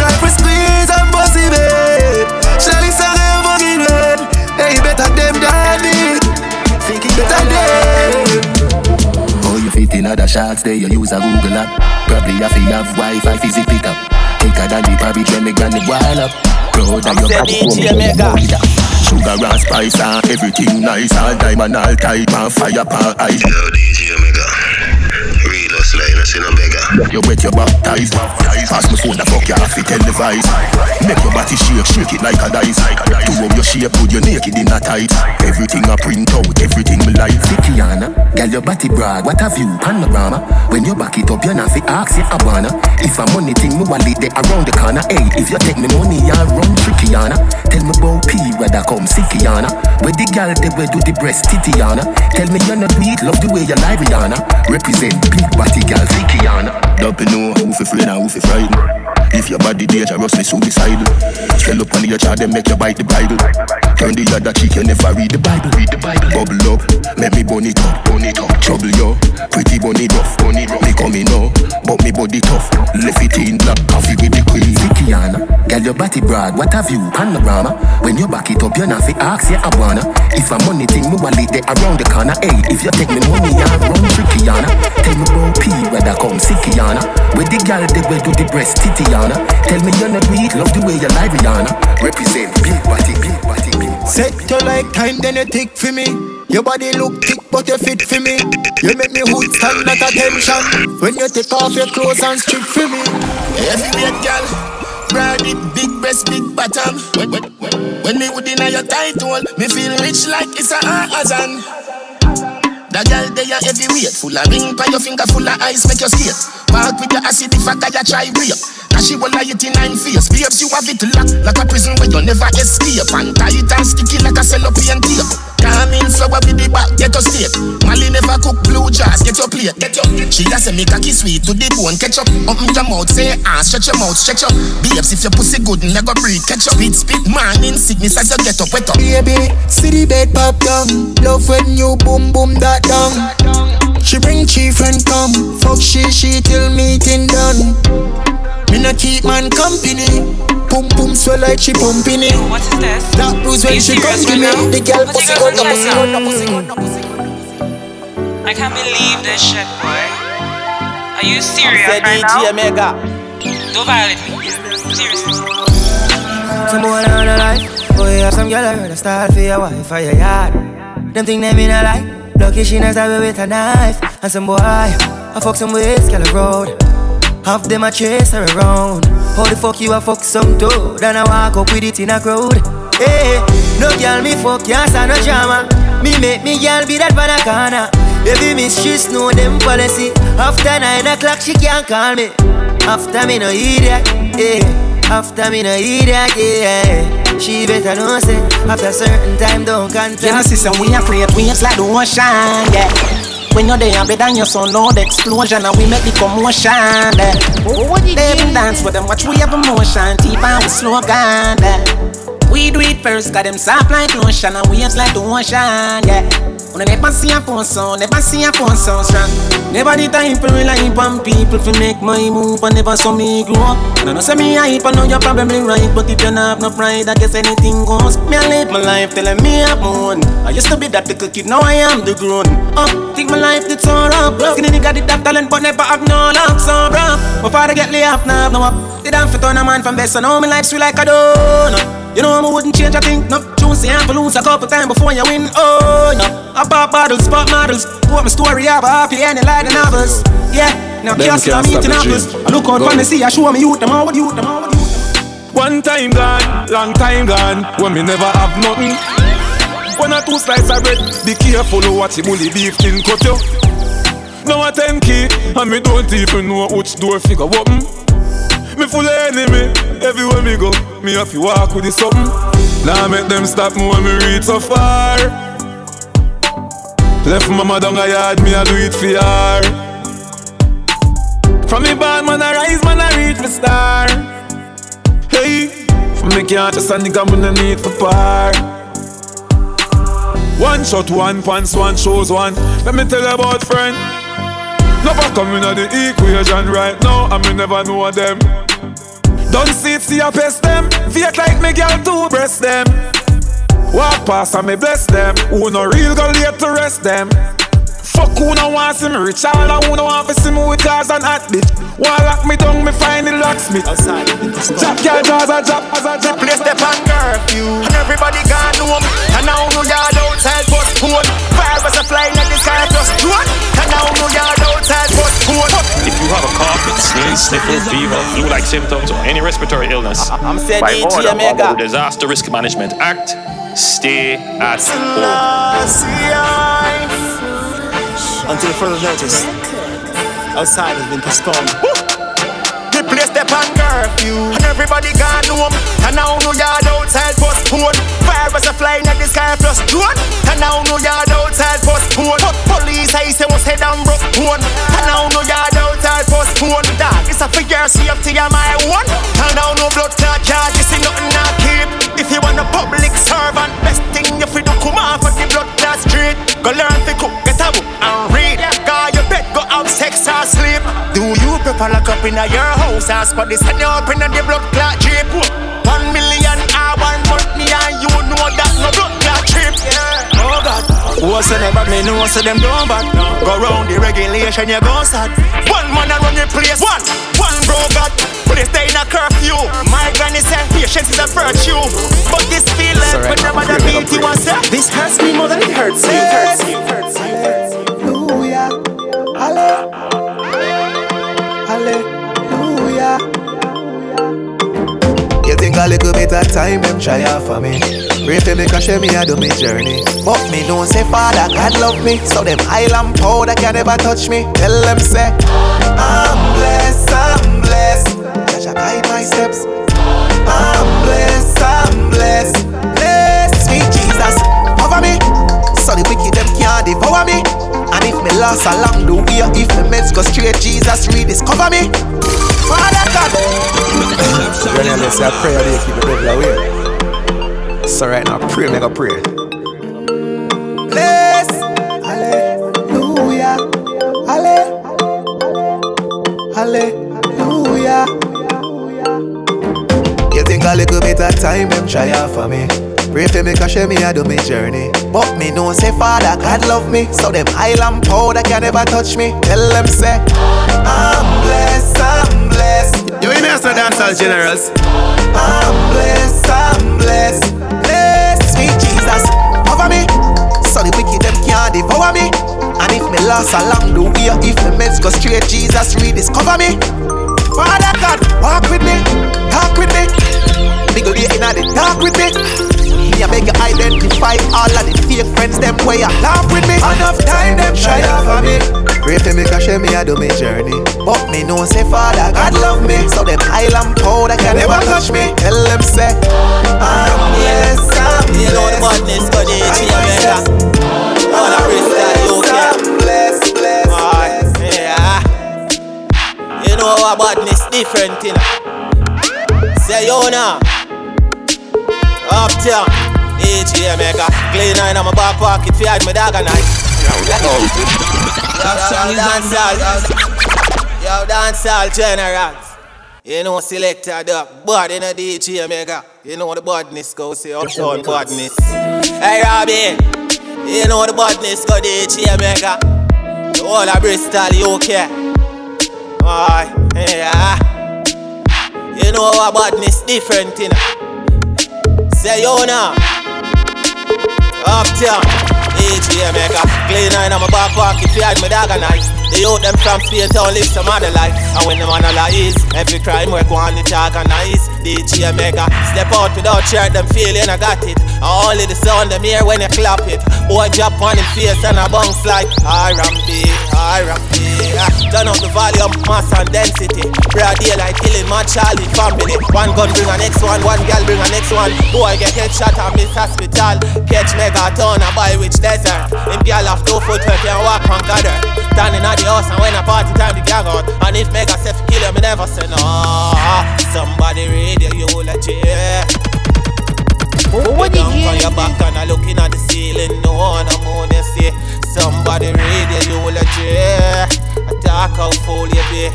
Rifle squeeze and him head Shoulda listen to your fucking dead. Hey you better them than me. Better them You fit in other shots there, you use a Google app. Probably have to have Wi-Fi physic pick up. Thicker than the porridge when me granny boil up. Crowd and your body DJ Mega. Sugar and spice and everything nice. All diamond, all type and fire pan ice. Yo, DJ Omega. Read us like us in a beggar. You wet your baptized. Pass me phone, the fuck you have to televise. Make your body shake, shake it like a dice. To how your shape, put your naked in a tight. Everything I print out, everything me like. Sikiana, girl your body brag, what have you, panorama? When you back it up, you're not fi ask you I wanna. If a money thing, me wallet there around the corner. Hey, if you take me money, I run trickyana. Tell me about P, where that come, Sikiana. Where the girl they where do the breast, Titiana. Tell me you're not weak, love the way you lie, Rihanna. Represent big body girl, Be know who fi afraid and who fi frightened. If your body dangerous, me suicidal. Spell up on your child, then make you bite the Bible. Turn the other cheek, you never read the Bible. Read the Bible. Bubble up, make me bun it up, bun it up. Trouble yo, pretty bunny rough, bunny rough. Me coming now, oh, but me body tough. Left it in black coffee with the queen. Sikiana, girl your body brag, what have you, panorama? When you back it up, you not fi ask you I wanna. If a money thing, me wallet there around the corner. Hey, if you take me money, I run trickyana. Tell me about P, where that come, Sikiana. Where the girl they where do the breast, Titiana. Tell me you're not weak, love the way you lie, Rihanna. Represent big body, big body, big body. Set you like time, then you tick for me. Your body look thick, but you fit for me. You make me hood stand at attention. When you take off your clothes and strip for me. Heavyweight girl, broad hip, big breast, big bottom. When, when, when, when me would in your tight hole, me feel rich like it's a Amazon. Other girl they are heavyweight, full of ring by your finger, full of ice, make you skate. Walk with your acid if a guy a try break. Cause she will lie it in nine face. Babes, you have it locked like a prison where you never escape. And tight and sticky like a cellophane tape. Come in flower with the back, get your steak. Molly never cook blue jars, get your plate, get your. She a say make a kiss sweet to the bone, catch up. Open your mouth, say ah, stretch your mouth, stretch up. Babes, if your pussy good, never breathe, catch up. Spit, spit, man in sickness as you get up, wet up. Baby, see the bed pop down. Love when you boom boom that down. She bring chief and come. Fuck she, she till meeting done. Me no keep man company. Pum pum swell like she pumping it. What is this? That bruise when she come to me. The girl pussy go up, pussy go up, pussy go up, pussy I can't believe this shit, boy. Are you serious Said right DJ now? Mega. Don't violate me. Seriously. Some boy on the life. Boy, have some girl I heard a style for your wife for your yard. Them think they mean a lie. Lucky she not stab me with a knife. And some boy, I fuck some ways, girl road. Half them a chase her around. How the fuck you a fuck some toad? And I walk up with it in a crowd. Hey, no girl me fuck, can't stand no drama. Me make me girl be that. Baby miss she know them policy. After nine o'clock she can't call me. After me no idiot, yeah. After me no idiot, yeah. She better know say after certain time don't contact. You know, sister, we create waves like the ocean, yeah. When you're there, better than your son, Lord explosion, and we make the commotion. Yeah. They even dance with them, watch we have emotion, deep and we slogan. Yeah. We do it first, got them soft like lotion, and waves like the ocean, yeah. I never see a phone sound, never see a phone sound strong. Never did the time for rely on people to make my move, and never saw me grow up. And I know say me hype, I know you're probably right, but if you don't have no pride, I guess anything goes. Me I live my life telling me I'm on. I used to be that little kid, now I am the grown. Uh, think my life did turn up. Skinny nigga did have talent, but never have no luck, so bro. My father get laid off, now have no up. Did have to turn a man from best, so now my life sweet like a donut. You know I wouldn't change a thing, no. Juicy and lose a couple times before you win, oh no. I pop bottles, pop models. What my story have a happy ending like the novels. Yeah, now Them castle I'm can't eating stop apples. I look out Go. from the sea, I show me youth, them all what youth, them all what youth. One time gone, long time gone, when me never have nothing. When I two slices of bread, be careful of what you bully beef tin cut you. Now a ten key, and me don't even know which door figure open. Me full of enemy, everywhere me go, me have to walk with the something. Now make them stop me when me reach so far. Left mama down a yard, me I do it for her. From me bad man I rise, man I reach me star. Hey, from me can't just a nigga when I need for par. One shot, one pants, one shows one. Let me tell you about friend. Never coming on the equation right now, and me never know them. Don't see it, see I best them. Fake like me girl to breast them. Walk past and me bless them. Who no real go late to rest them. Fuck who no want see me rich, all I who no want to see me with cars and hot bitch. Why lock me down, me find the locksmith. Outside, Jack girl jaws a drop as a drop. Place the pan curfew And everybody gone home And now no yard outside but phone Virus are flying at the sky plus drone And now no yard outside but phone If you have a cough, sneeze, sniffle, fever, flu-like symptoms, or any respiratory illness, I'm saying by DJ order of Mega. the Disaster Risk Management Act, stay at home. Until further notice Outside has been postponed. The place the pan curfew. And everybody gone home. And now no yard outside postpone Virus are flying at the sky plus drone And now no yard outside postpone But police I say was head and broke bone. And now no yard outside postpone Dog, it's a figure safety on my one? And now no blood clot charge You see nothing I keep. If you want a public servant Best thing if you do come off of the blood street. Go learn to cook, get a book and read. Guy your bed, go out sex or sleep. Do you prefer lock up in a your house Or squad this and you up in a the blood clot jeep? One million or one money and you know that no blood clot trip Oh God What's the but me know so them don't back Go round the regulation you go sad. One man a run the place. One, one bro God Police stay in a curfew. My granny said patience is a virtue. But this feeling whenever the beat you want say This hurts me more than it hurts you. Hurts you, hurts hurts you. Hallelujah. Think a little bit of time them try out for me. Pray for me, share me, I do me journey. But me know say Father God love me, so them island powder can never touch me. Tell them say, I'm blessed, I'm blessed. Jah guide my steps. I'm blessed, I'm blessed. Blessed, sweet Jesus, cover me. So the wicked them can't devour me. And if me lost along the way, if the meds go straight, Jesus rediscover me. Father God. Your name is I pray they keep the devil away. So right now, pray, make a pray. Bless, hallelujah, halle, hallelujah. You think a little bit of time them try out for me. Pray for me, cause me, I do me journey. But me know say Father God love me, so them island powder can never touch me. Tell them say, I'm blessed, I'm blessed. You hear me as a dancehall generals? I'm blessed, I'm blessed. Blessed, sweet Jesus, cover me. So the wicked them can't devour me. And if me lost along the way, if the meds go straight, Jesus rediscover me. Father God, walk with me, talk with me. Go there in the dark with me. Me I make you identify all of the fake friends them where you laugh with me. Enough time them try for me. Pray for me, cause share me, I do me journey. But me know say Father God love me, so them island powder can never touch me. Tell them say, I'm blessed, I'm blessed. You know the badness, go the Jamaica. All the freestyle, know our badness different, you know. Say you know. Uptown, AJ Jamaica. Clean nine on my back pocket, feed my dog a night. Yo, dance all, yo, dancehall generals. You know, selector duck, bad in a DJ Jamaica. You know the badness go say uptown badness. Hey Robin, you know the badness go DJ Jamaica. The whole of Bristol, UK. Aye, yeah. You know our badness different, you know. Say you know. Uptown, AJ. Clean nine on my back pocket, feed my dog a night. The youth them from Spain town live some other life. And when them analyze Every crime work one the organize DJ Jamaica Step out without shirt them feeling I got it. And only the sound them hear when you clap it. Boy drop on him face and a bounce like R&B, R&B ah, Turn up the volume, mass and density. Broad daylight killing my Charlie family. One gun bring a next one, one girl bring a next one. Boy get headshot and miss hospital. Catch Mega megaton and buy which desert. Him girl have two foot when can walk on gather Standing at the house and when a party time the gang out. And if mega self kill you, me never say no. Somebody radio eulogy What did you on your back and I looking at the ceiling No one moon you see. Somebody radio eulogy I talk how fool you be.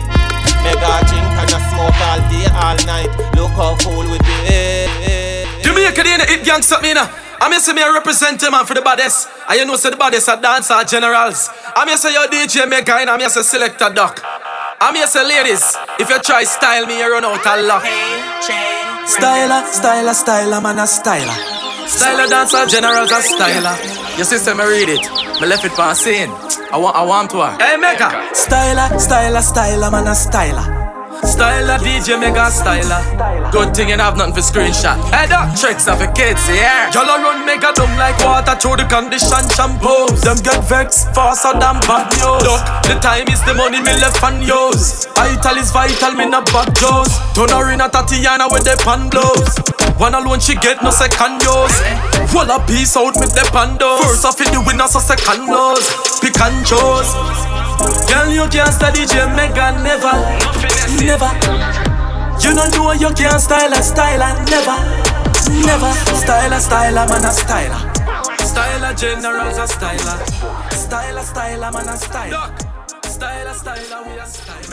Mega drink and I smoke all day all night. Look how fool we be. Jamaica, they ain't hit gang something, you know. I'm here say me a represent man for the baddest. And you know say the baddest are dancer generals. I'm here say your DJ make guy and I'm here say selector doc. I'm here say ladies, if you try style me, you run out of luck. Styler, styler, styler, man a styler. Styler dancer generals a styler. Your sister me read it. Me left it for saying. I want, I want to her. Hey Mega. Styler, styler, styler, man a styler. Styler, DJ Mega Styler. Good thing you have nothing for screenshot. Hey, up, tricks of the kids, yeah. Y'all run mega dumb like water through the condition shampoos. Them get vexed faster than bad news. Look, the time is the money me left on yours. Vital is vital, me not bad jaws. Turn her in a Tatiana with the pan blows. One alone she get no second use. Full a piece out with the pandos. First off in the winners so second blows. Pick and. Girl, you can't study Jamaica, never, never. You don't know you can't style a styler, never, never. Styler, styler, man a styler. Styler, generals a styler. Styler, styler, man a styler. Styler, styler, we a styler.